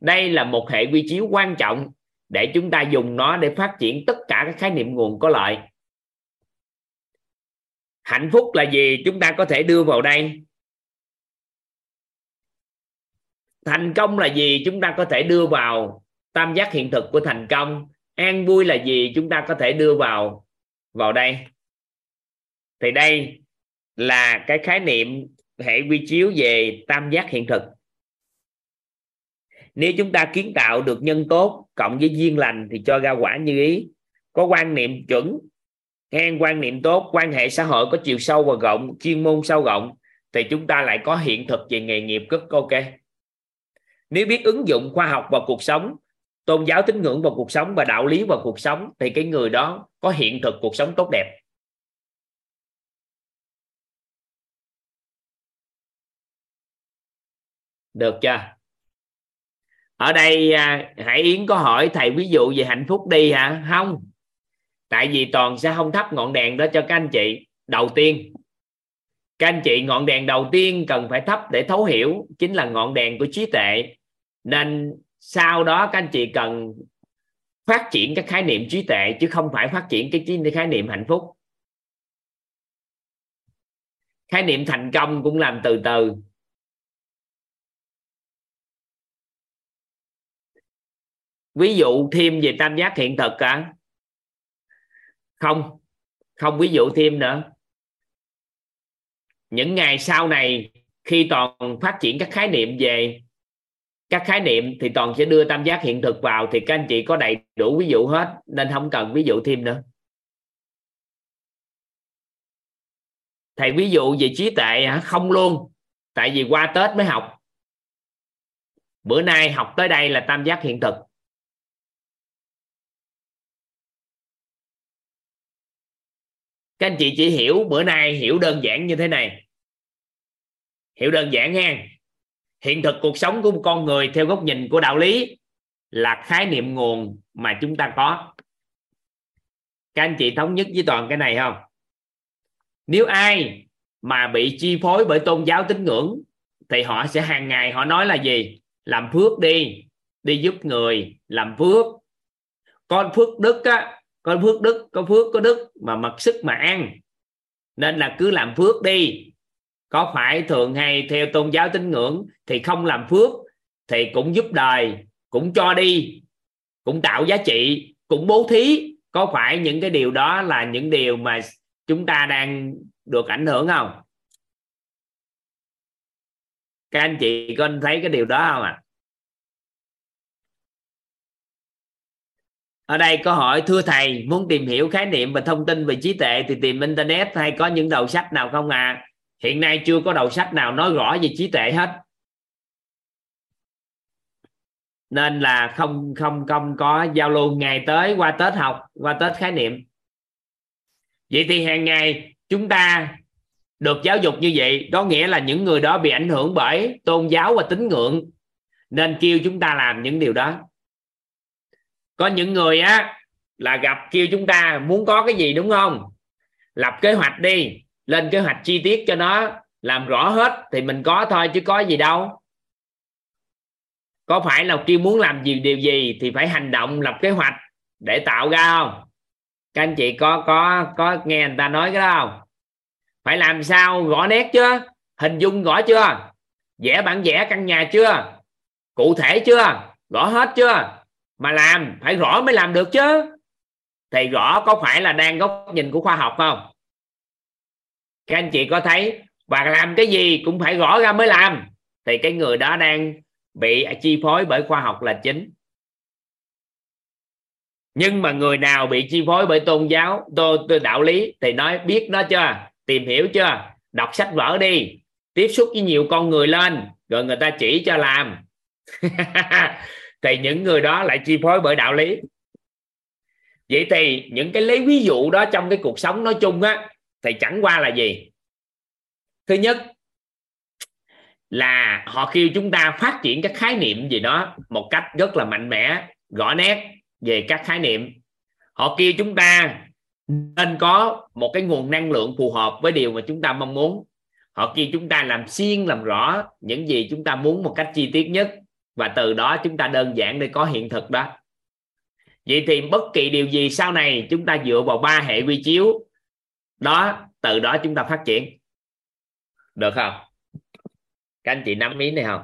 Đây là một hệ quy chiếu quan trọng để chúng ta dùng nó để phát triển tất cả các khái niệm nguồn có lợi hạnh phúc là gì? Chúng ta có thể đưa vào đây. Thành công là gì? Chúng ta có thể đưa vào. Tam giác hiện thực của thành công. An vui là gì? Chúng ta có thể đưa vào vào đây. Thì đây là cái khái niệm hệ quy chiếu về tam giác hiện thực. Nếu chúng ta kiến tạo được nhân tốt cộng với duyên lành thì cho ra quả như ý. Có quan niệm chuẩn ngang quan niệm tốt, quan hệ xã hội có chiều sâu và rộng, chuyên môn sâu rộng, thì chúng ta lại có hiện thực về nghề nghiệp rất ok. Nếu biết ứng dụng khoa học vào cuộc sống, tôn giáo tín ngưỡng vào cuộc sống và đạo lý vào cuộc sống, thì cái người đó có hiện thực cuộc sống tốt đẹp. Được chưa? Ở đây à, Hải Yến có hỏi, thầy, ví dụ về hạnh phúc đi hả? Không tại vì toàn sẽ không thắp ngọn đèn đó cho các anh chị. Đầu tiên, các anh chị ngọn đèn đầu tiên cần phải thắp để thấu hiểu chính là ngọn đèn của trí tuệ. Nên sau đó các anh chị cần phát triển các khái niệm trí tuệ, chứ không phải phát triển cái khái niệm hạnh phúc. Khái niệm thành công cũng làm từ từ. Ví dụ, thêm về tam giác hiện thực cả không không ví dụ thêm nữa. Những ngày sau này, khi toàn phát triển các khái niệm về các khái niệm thì toàn sẽ đưa tam giác hiện thực vào thì các anh chị có đầy đủ ví dụ hết, nên không cần ví dụ thêm nữa. Thầy ví dụ về trí tuệ hả? Không luôn, tại vì qua tết mới học. Bữa nay học tới đây là tam giác hiện thực. Các anh chị chỉ hiểu bữa nay hiểu đơn giản như thế này. Hiểu đơn giản ha. Hiện thực cuộc sống của một con người theo góc nhìn của đạo lý là khái niệm nguồn mà chúng ta có. Các anh chị thống nhất với toàn cái này không? Nếu ai mà bị chi phối bởi tôn giáo tín ngưỡng, thì họ sẽ hàng ngày họ nói là gì? Làm phước đi. Đi giúp người, làm phước. Con phước đức á có phước đức, có phước, có đức mà mặc sức mà ăn. Nên là cứ làm phước đi. Có phải thường hay theo tôn giáo tín ngưỡng thì không làm phước thì cũng giúp đời, cũng cho đi, cũng tạo giá trị, cũng bố thí. Có phải những cái điều đó là những điều mà chúng ta đang được ảnh hưởng không? Các anh chị có thấy cái điều đó không ạ? à? Ở đây có hỏi, thưa thầy, muốn tìm hiểu khái niệm và thông tin về trí tuệ thì tìm internet hay có những đầu sách nào không à hiện nay chưa có đầu sách nào nói rõ về trí tuệ hết. Nên là không không không có giao lưu ngày tới qua tết học, qua tết khái niệm. Vậy thì hàng ngày chúng ta được giáo dục như vậy, có nghĩa là những người đó bị ảnh hưởng bởi tôn giáo và tín ngưỡng, nên kêu chúng ta làm những điều đó có những người á, là gặp kêu chúng ta muốn có cái gì đúng không? Lập kế hoạch đi, lên kế hoạch chi tiết cho nó làm rõ hết thì mình có thôi chứ có gì đâu. Có phải là kêu muốn làm gì điều gì thì phải hành động, lập kế hoạch để tạo ra không? Các anh chị có có có nghe người ta nói cái đó không? Phải làm sao rõ nét chưa hình dung rõ chưa? Vẽ bản vẽ căn nhà chưa? Cụ thể chưa? Rõ hết chưa? Mà làm phải rõ mới làm được chứ. Thì rõ có phải là đang góc nhìn của khoa học không? Các anh chị có thấy và làm cái gì cũng phải rõ ra mới làm. Thì cái người đó đang bị chi phối bởi khoa học là chính. Nhưng mà người nào bị chi phối bởi tôn giáo tô, tô đạo lý thì nói biết nó chưa? Tìm hiểu chưa? Đọc sách vở đi. Tiếp xúc với nhiều con người lên rồi người ta chỉ cho làm. thì những người đó lại chi phối bởi đạo lý. Vậy thì những cái lấy ví dụ đó trong cái cuộc sống nói chung á, thì chẳng qua là gì? Thứ nhất là họ kêu chúng ta phát triển các khái niệm gì đó một cách rất là mạnh mẽ rõ nét về các khái niệm. Họ kêu chúng ta nên có một cái nguồn năng lượng phù hợp với điều mà chúng ta mong muốn. Họ kêu chúng ta làm xuyên làm rõ những gì chúng ta muốn một cách chi tiết nhất và từ đó chúng ta đơn giản để có hiện thực đó. Vậy thì bất kỳ điều gì sau này chúng ta dựa vào ba hệ quy chiếu đó, từ đó chúng ta phát triển. Được không? Các anh chị nắm ý này không?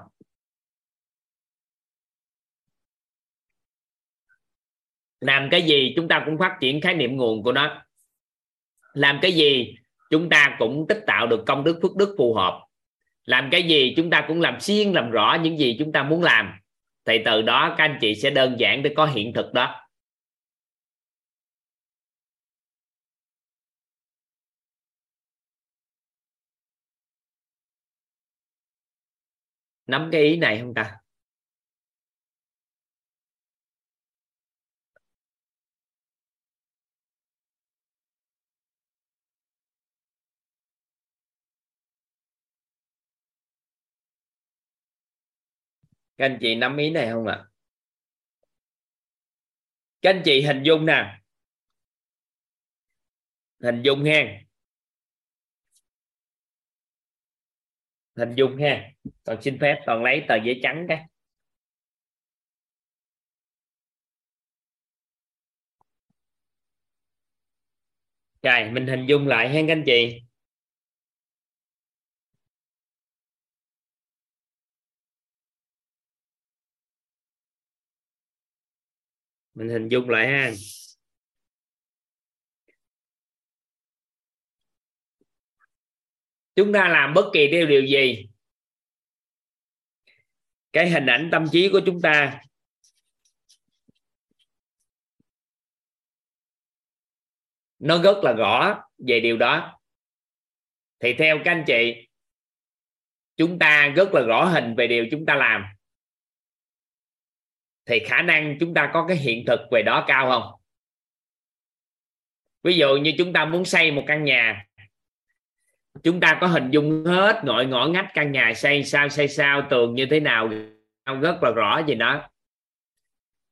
Làm cái gì chúng ta cũng phát triển khái niệm nguồn của nó. Làm cái gì chúng ta cũng tích tạo được công đức phước đức phù hợp làm cái gì chúng ta cũng làm xuyên làm rõ những gì chúng ta muốn làm. Thì từ đó các anh chị sẽ đơn giản để có hiện thực đó. Nắm cái ý này không ta? Các anh chị nắm ý này không ạ? À? các anh chị hình dung nè. Hình dung ha hình dung ha còn xin phép còn lấy tờ giấy trắng cái. Rồi, mình hình dung lại ha các anh chị. Mình hình dung lại ha. Chúng ta làm bất kỳ điều điều gì. Cái hình ảnh tâm trí của chúng ta. Nó rất là rõ về điều đó. Thì theo các anh chị, chúng ta rất là rõ hình về điều chúng ta làm thì khả năng chúng ta có cái hiện thực về đó cao không? Ví dụ như chúng ta muốn xây một căn nhà, chúng ta có hình dung hết nội ngõ ngách căn nhà xây sao xây sao, tường như thế nào rất là rõ gì đó,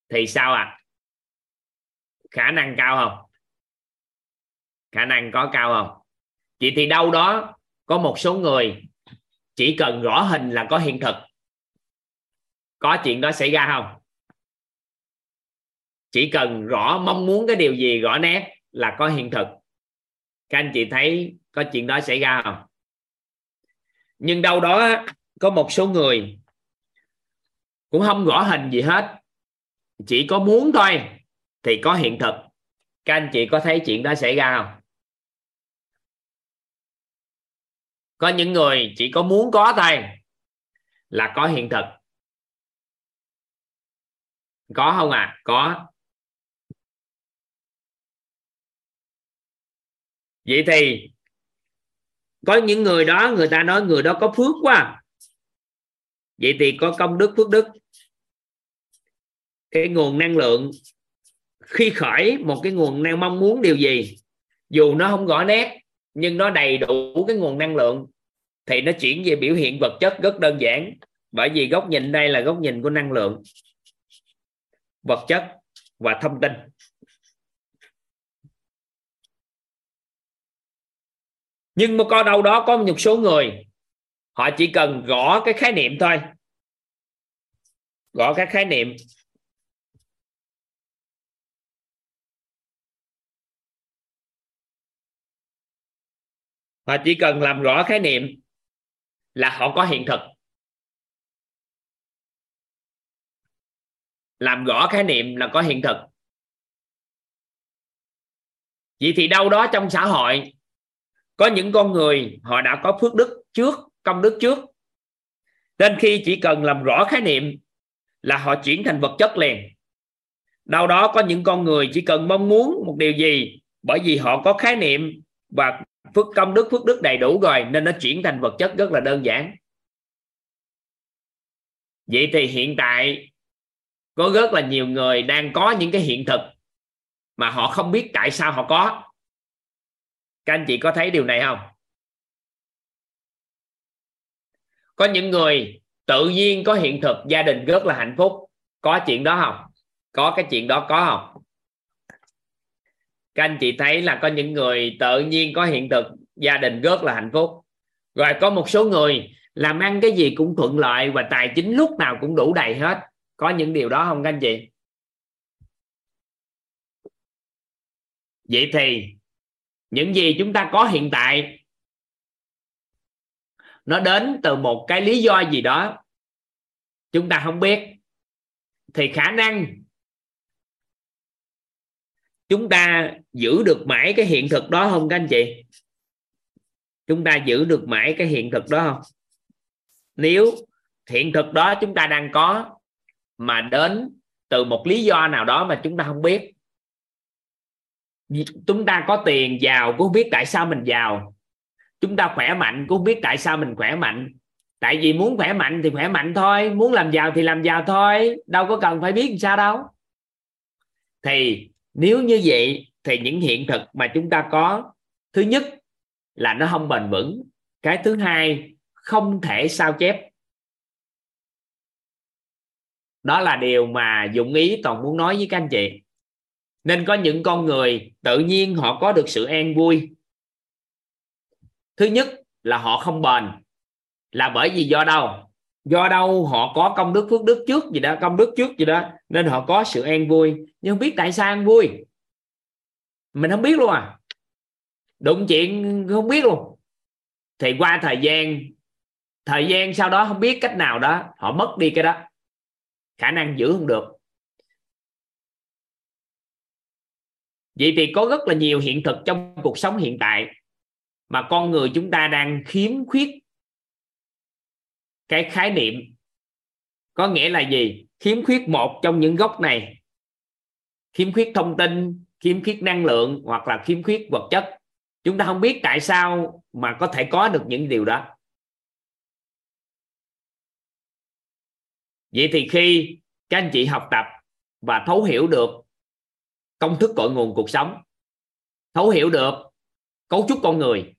thì sao à khả năng cao không? Khả năng có cao không? Vậy thì đâu đó có một số người chỉ cần rõ hình là có hiện thực. Có chuyện đó xảy ra không? Chỉ cần rõ mong muốn cái điều gì, rõ nét là có hiện thực. Các anh chị thấy có chuyện đó xảy ra không? Nhưng đâu đó có một số người cũng không rõ hình gì hết. Chỉ có muốn thôi thì có hiện thực. Các anh chị có thấy chuyện đó xảy ra không? Có những người chỉ có muốn có thôi là có hiện thực. Có không à có. Vậy thì có những người đó, người ta nói người đó có phước quá. Vậy thì có công đức, phước đức. Cái nguồn năng lượng khi khởi, một cái nguồn năng mong muốn điều gì, dù nó không rõ nét, nhưng nó đầy đủ cái nguồn năng lượng, thì nó chuyển về biểu hiện vật chất rất đơn giản. Bởi vì góc nhìn đây là góc nhìn của năng lượng, vật chất và thông tin. Nhưng mà có đâu đó có một số người, họ chỉ cần gõ cái khái niệm thôi. Gõ các khái niệm. Họ chỉ cần làm rõ khái niệm là họ có hiện thực. Làm rõ khái niệm là có hiện thực. Vậy thì đâu đó trong xã hội có những con người, họ đã có phước đức trước, công đức trước. Nên khi chỉ cần làm rõ khái niệm là họ chuyển thành vật chất liền. Đâu đó có những con người chỉ cần mong muốn một điều gì bởi vì họ có khái niệm và phước, công đức, phước đức đầy đủ rồi nên nó chuyển thành vật chất rất là đơn giản. Vậy thì hiện tại có rất là nhiều người đang có những cái hiện thực mà họ không biết tại sao họ có các anh chị có thấy điều này không? Có những người tự nhiên có hiện thực, gia đình rất là hạnh phúc. Có chuyện đó không? Có cái chuyện đó có không? Các anh chị thấy là có những người tự nhiên có hiện thực, gia đình rất là hạnh phúc. Rồi có một số người làm ăn cái gì cũng thuận lợi và tài chính lúc nào cũng đủ đầy hết. Có những điều đó không các anh chị? Vậy thì những gì chúng ta có hiện tại, nó đến từ một cái lý do gì đó chúng ta không biết. Thì khả năng chúng ta giữ được mãi cái hiện thực đó không các anh chị? Chúng ta giữ được mãi cái hiện thực đó không? Nếu hiện thực đó chúng ta đang có mà đến từ một lý do nào đó mà chúng ta không biết chúng ta có tiền giàu cũng không biết tại sao mình giàu? Chúng ta khỏe mạnh cũng không biết tại sao mình khỏe mạnh? Tại vì muốn khỏe mạnh thì khỏe mạnh thôi, muốn làm giàu thì làm giàu thôi, đâu có cần phải biết làm sao đâu. Thì nếu như vậy thì những hiện thực mà chúng ta có, thứ nhất là nó không bền vững, cái thứ hai, không thể sao chép. Đó là điều mà dụng ý toàn muốn nói với các anh chị nên có những con người tự nhiên họ có được sự an vui. Thứ nhất là họ không bền. Là bởi vì do đâu? Do đâu họ có công đức phước đức trước gì đó, công đức trước gì đó, nên họ có sự an vui. Nhưng không biết tại sao an vui? Mình không biết luôn à. Đụng chuyện không biết luôn. Thì qua thời gian thời gian sau đó không biết cách nào đó, họ mất đi cái đó. Khả năng giữ không được. Vậy thì có rất là nhiều hiện thực trong cuộc sống hiện tại mà con người chúng ta đang khiếm khuyết cái khái niệm. Có nghĩa là gì? Khiếm khuyết một trong những gốc này. Khiếm khuyết thông tin, khiếm khuyết năng lượng hoặc là khiếm khuyết vật chất. Chúng ta không biết tại sao mà có thể có được những điều đó. Vậy thì khi các anh chị học tập và thấu hiểu được công thức cội nguồn cuộc sống, thấu hiểu được cấu trúc con người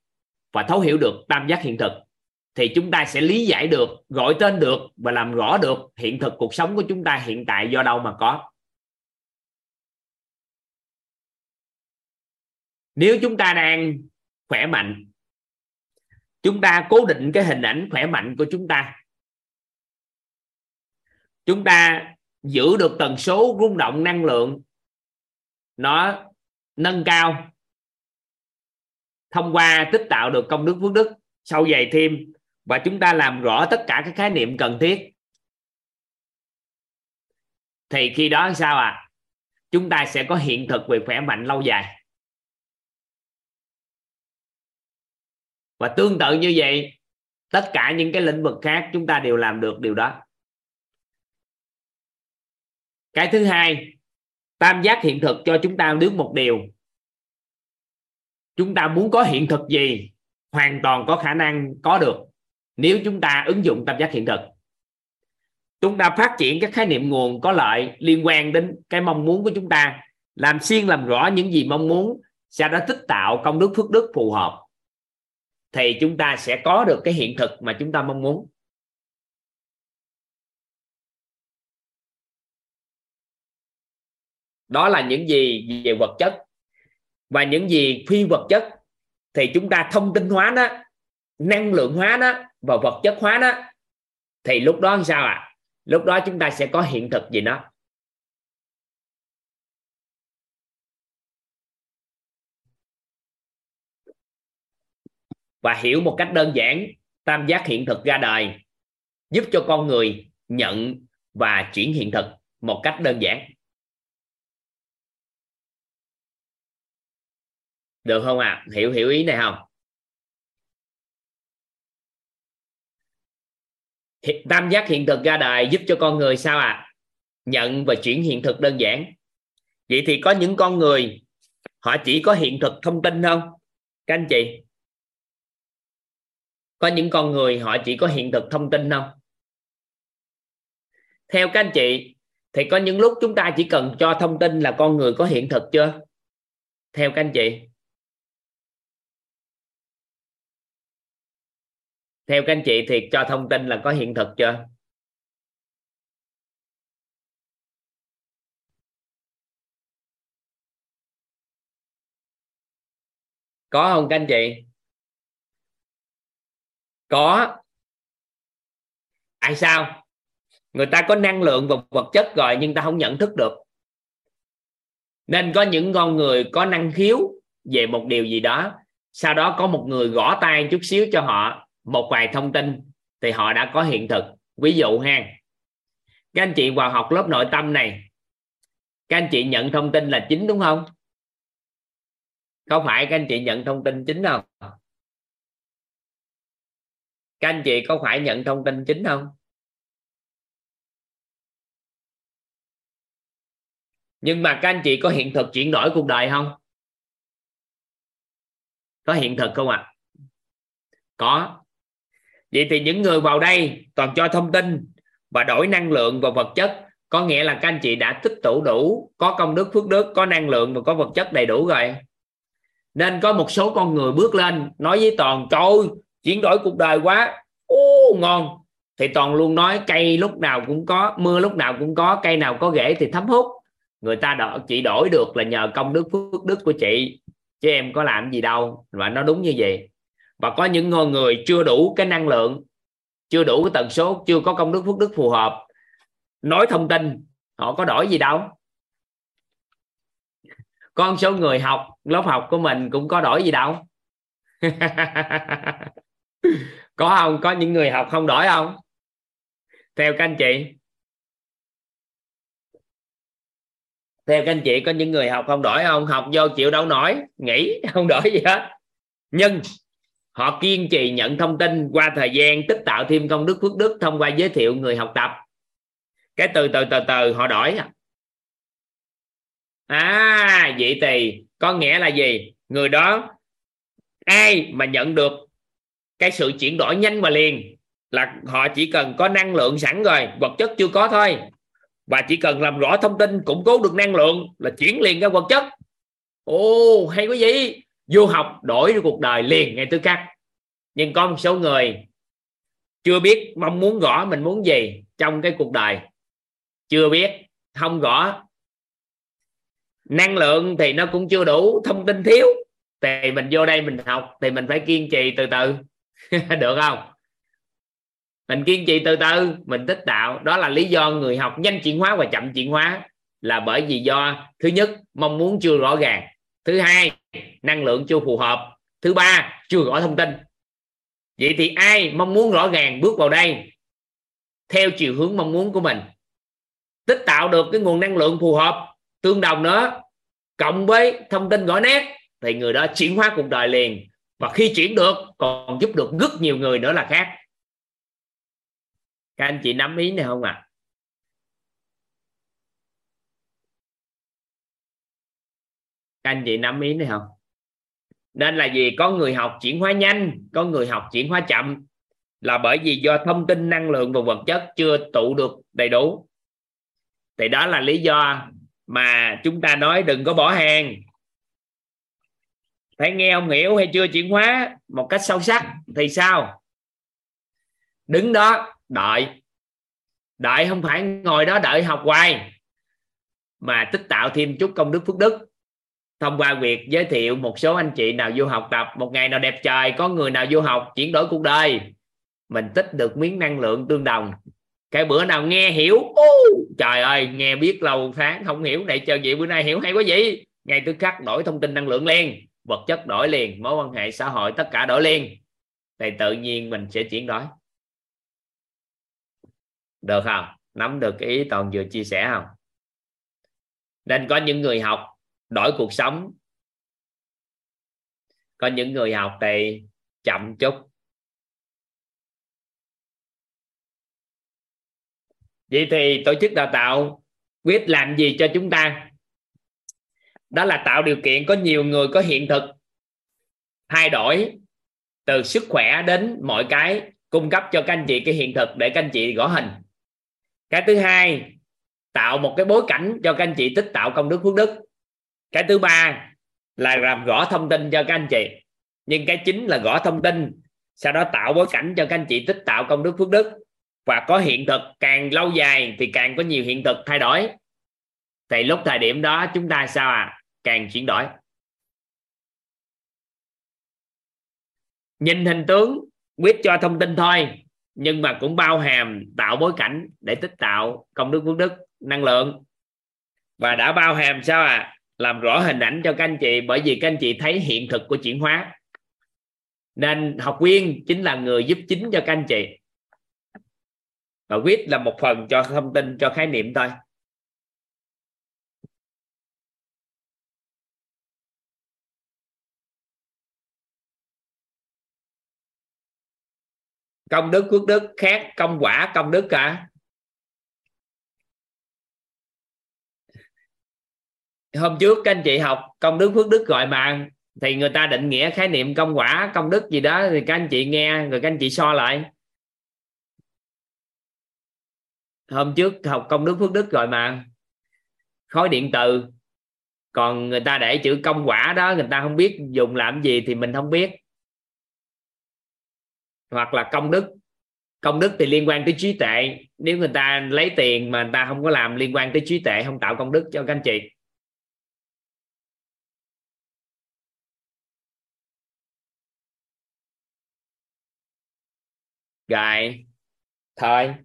và thấu hiểu được tam giác hiện thực, thì chúng ta sẽ lý giải được, gọi tên được và làm rõ được hiện thực cuộc sống của chúng ta hiện tại do đâu mà có. Nếu chúng ta đang khỏe mạnh, chúng ta cố định cái hình ảnh khỏe mạnh của chúng ta. Chúng ta giữ được tần số rung động năng lượng nó nâng cao. Thông qua tích tạo được công đức phước đức sâu dày thêm và chúng ta làm rõ tất cả các khái niệm cần thiết. Thì khi đó sao à? Chúng ta sẽ có hiện thực về khỏe mạnh lâu dài. Và tương tự như vậy, tất cả những cái lĩnh vực khác chúng ta đều làm được điều đó. Cái thứ hai tam giác hiện thực cho chúng ta biết một điều. Chúng ta muốn có hiện thực gì, hoàn toàn có khả năng có được, nếu chúng ta ứng dụng tam giác hiện thực. Chúng ta phát triển các khái niệm nguồn có lợi liên quan đến cái mong muốn của chúng ta, làm xuyên làm rõ những gì mong muốn, sẽ đã tích tạo công đức phước đức phù hợp, thì chúng ta sẽ có được cái hiện thực mà chúng ta mong muốn. Đó là những gì về vật chất. Và những gì phi vật chất, thì chúng ta thông tin hóa nó, năng lượng hóa nó và vật chất hóa nó. Thì lúc đó sao ạ? À? lúc đó chúng ta sẽ có hiện thực gì nó. Và hiểu một cách đơn giản, tam giác hiện thực ra đời, giúp cho con người nhận và chuyển hiện thực một cách đơn giản. Được không ạ? À? hiểu hiểu ý này không? Tam giác hiện thực ra đời giúp cho con người sao ạ? À? nhận và chuyển hiện thực đơn giản. Vậy thì có những con người, họ chỉ có hiện thực thông tin không? Các anh chị? Có những con người, họ chỉ có hiện thực thông tin không? Theo các anh chị, thì có những lúc chúng ta chỉ cần cho thông tin là con người có hiện thực chưa? Theo các anh chị? Theo các anh chị thì cho thông tin là có hiện thực chưa? Có không các anh chị? Có. Tại sao? Người ta có năng lượng và vật chất rồi nhưng ta không nhận thức được. Nên có những con người có năng khiếu về một điều gì đó, sau đó có một người gõ tay chút xíu cho họ một vài thông tin thì họ đã có hiện thực. Ví dụ ha, các anh chị vào học lớp nội tâm này, các anh chị nhận thông tin là chính đúng không? Có phải các anh chị nhận thông tin chính không? Các anh chị có phải nhận thông tin chính không? Nhưng mà các anh chị có hiện thực chuyển đổi cuộc đời không? Có hiện thực không ạ? À? có vậy thì những người vào đây toàn cho thông tin và đổi năng lượng và vật chất. Có nghĩa là các anh chị đã tích tụ đủ, có công đức, phước đức, có năng lượng và có vật chất đầy đủ rồi. Nên có một số con người bước lên, nói với toàn, trời chuyển đổi cuộc đời quá. Ô, ngon. Thì toàn luôn nói, cây lúc nào cũng có, mưa lúc nào cũng có, cây nào có rễ thì thấm hút. Người ta đỡ chị đổi được là nhờ công đức, phước đức của chị, chứ em có làm gì đâu. Và nó đúng như vậy và có những người chưa đủ cái năng lượng, chưa đủ cái tần số, chưa có công đức phước đức phù hợp. Nói thông tin, họ có đổi gì đâu. Con số người học, lớp học của mình cũng có đổi gì đâu. Có không? Có những người học không đổi không? Theo các anh chị. Theo các anh chị, có những người học không đổi không? Học vô chịu đâu nổi, nghỉ, không đổi gì hết. Nhưng họ kiên trì nhận thông tin qua thời gian tích tạo thêm công đức phước đức thông qua giới thiệu người học tập. Cái từ từ từ từ họ đổi à, à vậy thì có nghĩa là gì? Người đó ai mà nhận được cái sự chuyển đổi nhanh và liền là họ chỉ cần có năng lượng sẵn rồi vật chất chưa có thôi. Và chỉ cần làm rõ thông tin củng cố được năng lượng là chuyển liền ra vật chất. Ồ hay quá gì vô học đổi cuộc đời liền ngay tức khắc. Nhưng có một số người chưa biết mong muốn rõ mình muốn gì trong cái cuộc đời. Chưa biết, không rõ năng lượng thì nó cũng chưa đủ, thông tin thiếu. Thì mình vô đây mình học, thì mình phải kiên trì từ từ. Được không? Mình kiên trì từ từ, mình tích tạo đó là lý do người học nhanh chuyển hóa và chậm chuyển hóa. Là bởi vì do, thứ nhất, mong muốn chưa rõ ràng. Thứ hai năng lượng chưa phù hợp. Thứ ba, chưa rõ thông tin. Vậy thì ai mong muốn rõ ràng bước vào đây? Theo chiều hướng mong muốn của mình. Tích tạo được cái nguồn năng lượng phù hợp, tương đồng nữa. Cộng với thông tin rõ nét, thì người đó chuyển hóa cuộc đời liền. Và khi chuyển được, còn giúp được rất nhiều người nữa là khác. Các anh chị nắm ý này không ạ? à? Các anh chị nắm ý này không? Nên là gì? Có người học chuyển hóa nhanh, có người học chuyển hóa chậm. Là bởi vì do thông tin, năng lượng và vật chất chưa tụ được đầy đủ. Thì đó là lý do mà chúng ta nói đừng có bỏ hàng. Phải nghe ông hiểu hay chưa chuyển hóa một cách sâu sắc thì sao? Đứng đó, đợi. Đợi không phải ngồi đó đợi học hoài, mà tích tạo thêm chút công đức phước đức thông qua việc giới thiệu một số anh chị nào vô học tập một ngày nào đẹp trời có người nào vô học chuyển đổi cuộc đời. Mình tích được miếng năng lượng tương đồng. Cái bữa nào nghe hiểu uh, trời ơi nghe biết lâu tháng không hiểu này chờ vậy bữa nay hiểu hay quá vậy? ngay tức khắc đổi thông tin năng lượng liền vật chất đổi liền mối quan hệ xã hội tất cả đổi liền. Thì tự nhiên mình sẽ chuyển đổi. Được không? Nắm được cái ý toàn vừa chia sẻ không? Nên có những người học đổi cuộc sống. Có những người học thì chậm chút. Vậy thì tổ chức đào tạo quyết làm gì cho chúng ta? Đó là tạo điều kiện có nhiều người có hiện thực, thay đổi từ sức khỏe đến mọi cái, cung cấp cho các anh chị cái hiện thực để các anh chị gõ hình. Cái thứ hai, tạo một cái bối cảnh cho các anh chị tích tạo công đức phước đức cái thứ ba là làm gõ thông tin cho các anh chị. Nhưng cái chính là gõ thông tin, sau đó tạo bối cảnh cho các anh chị tích tạo công đức phước đức. Và có hiện thực, càng lâu dài thì càng có nhiều hiện thực thay đổi. Thì lúc thời điểm đó chúng ta sao à? Càng chuyển đổi. Nhìn hình tướng, quyết cho thông tin thôi, nhưng mà cũng bao hàm tạo bối cảnh để tích tạo công đức phước đức, năng lượng. Và đã bao hàm sao à? Làm rõ hình ảnh cho các anh chị bởi vì các anh chị thấy hiện thực của chuyển hóa. Nên học viên chính là người giúp chính cho các anh chị. Và quyết là một phần cho thông tin, cho khái niệm thôi. Công đức phước đức khác, công quả, công đức cả hôm trước các anh chị học công đức phước đức gọi mà thì người ta định nghĩa khái niệm công quả, công đức gì đó, thì các anh chị nghe, rồi các anh chị so lại. Hôm trước học công đức phước đức rồi mà khối điện từ. Còn người ta để chữ công quả đó, người ta không biết dùng làm gì thì mình không biết. Hoặc là công đức công đức thì liên quan tới trí tuệ. Nếu người ta lấy tiền mà người ta không có làm liên quan tới trí tuệ, không tạo công đức cho các anh chị. Rồi. Thôi.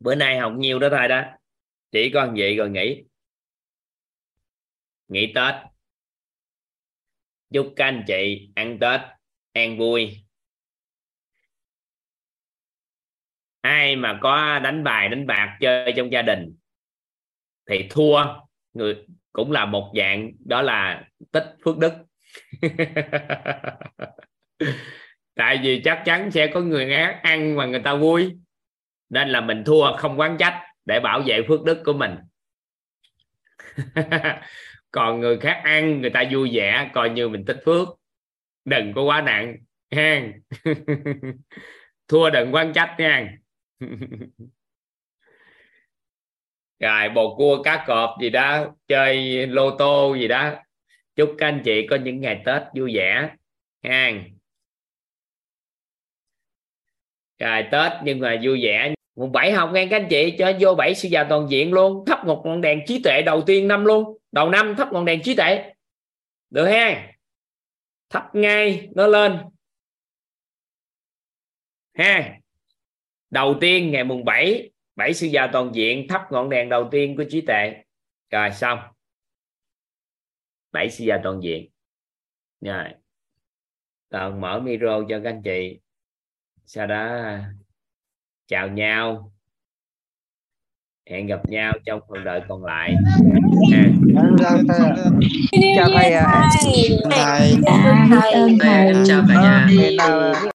Bữa nay học nhiều đó thôi đó. Chỉ có vậy rồi nghỉ. Nghỉ tết. Chúc các anh chị ăn tết ăn vui. Ai mà có đánh bài, đánh bạc chơi trong gia đình thì thua. Người cũng là một dạng, đó là tích phước đức. Tại vì chắc chắn sẽ có người khác ăn mà người ta vui. Nên là mình thua không quán trách để bảo vệ phước đức của mình. Còn người khác ăn, người ta vui vẻ, coi như mình tích phước. Đừng có quá nặng, ha. Thua đừng quán trách nha rồi, bồ cua cá cọp gì đó, chơi lô tô gì đó. Chúc các anh chị có những ngày tết vui vẻ. Ha. Rồi, tết nhưng mà vui vẻ. Mùng bảy học nghe các anh chị, cho vô bảy sư già toàn diện luôn. Thắp một ngọn đèn trí tuệ đầu tiên năm luôn. Đầu năm thắp ngọn đèn trí tuệ. Được ha. Thắp ngay, nó lên. Ha. Đầu tiên ngày mùng 7 bảy sự giàu toàn diện thắp ngọn đèn đầu tiên của trí tuệ. Rồi xong. Bảy sự giàu toàn diện. Rồi. Còn mở micro cho các anh chị. Sau đó chào nhau. Hẹn gặp nhau trong phần đời còn lại. À. chào thầy ạ. Thầy thầy chào cả nhà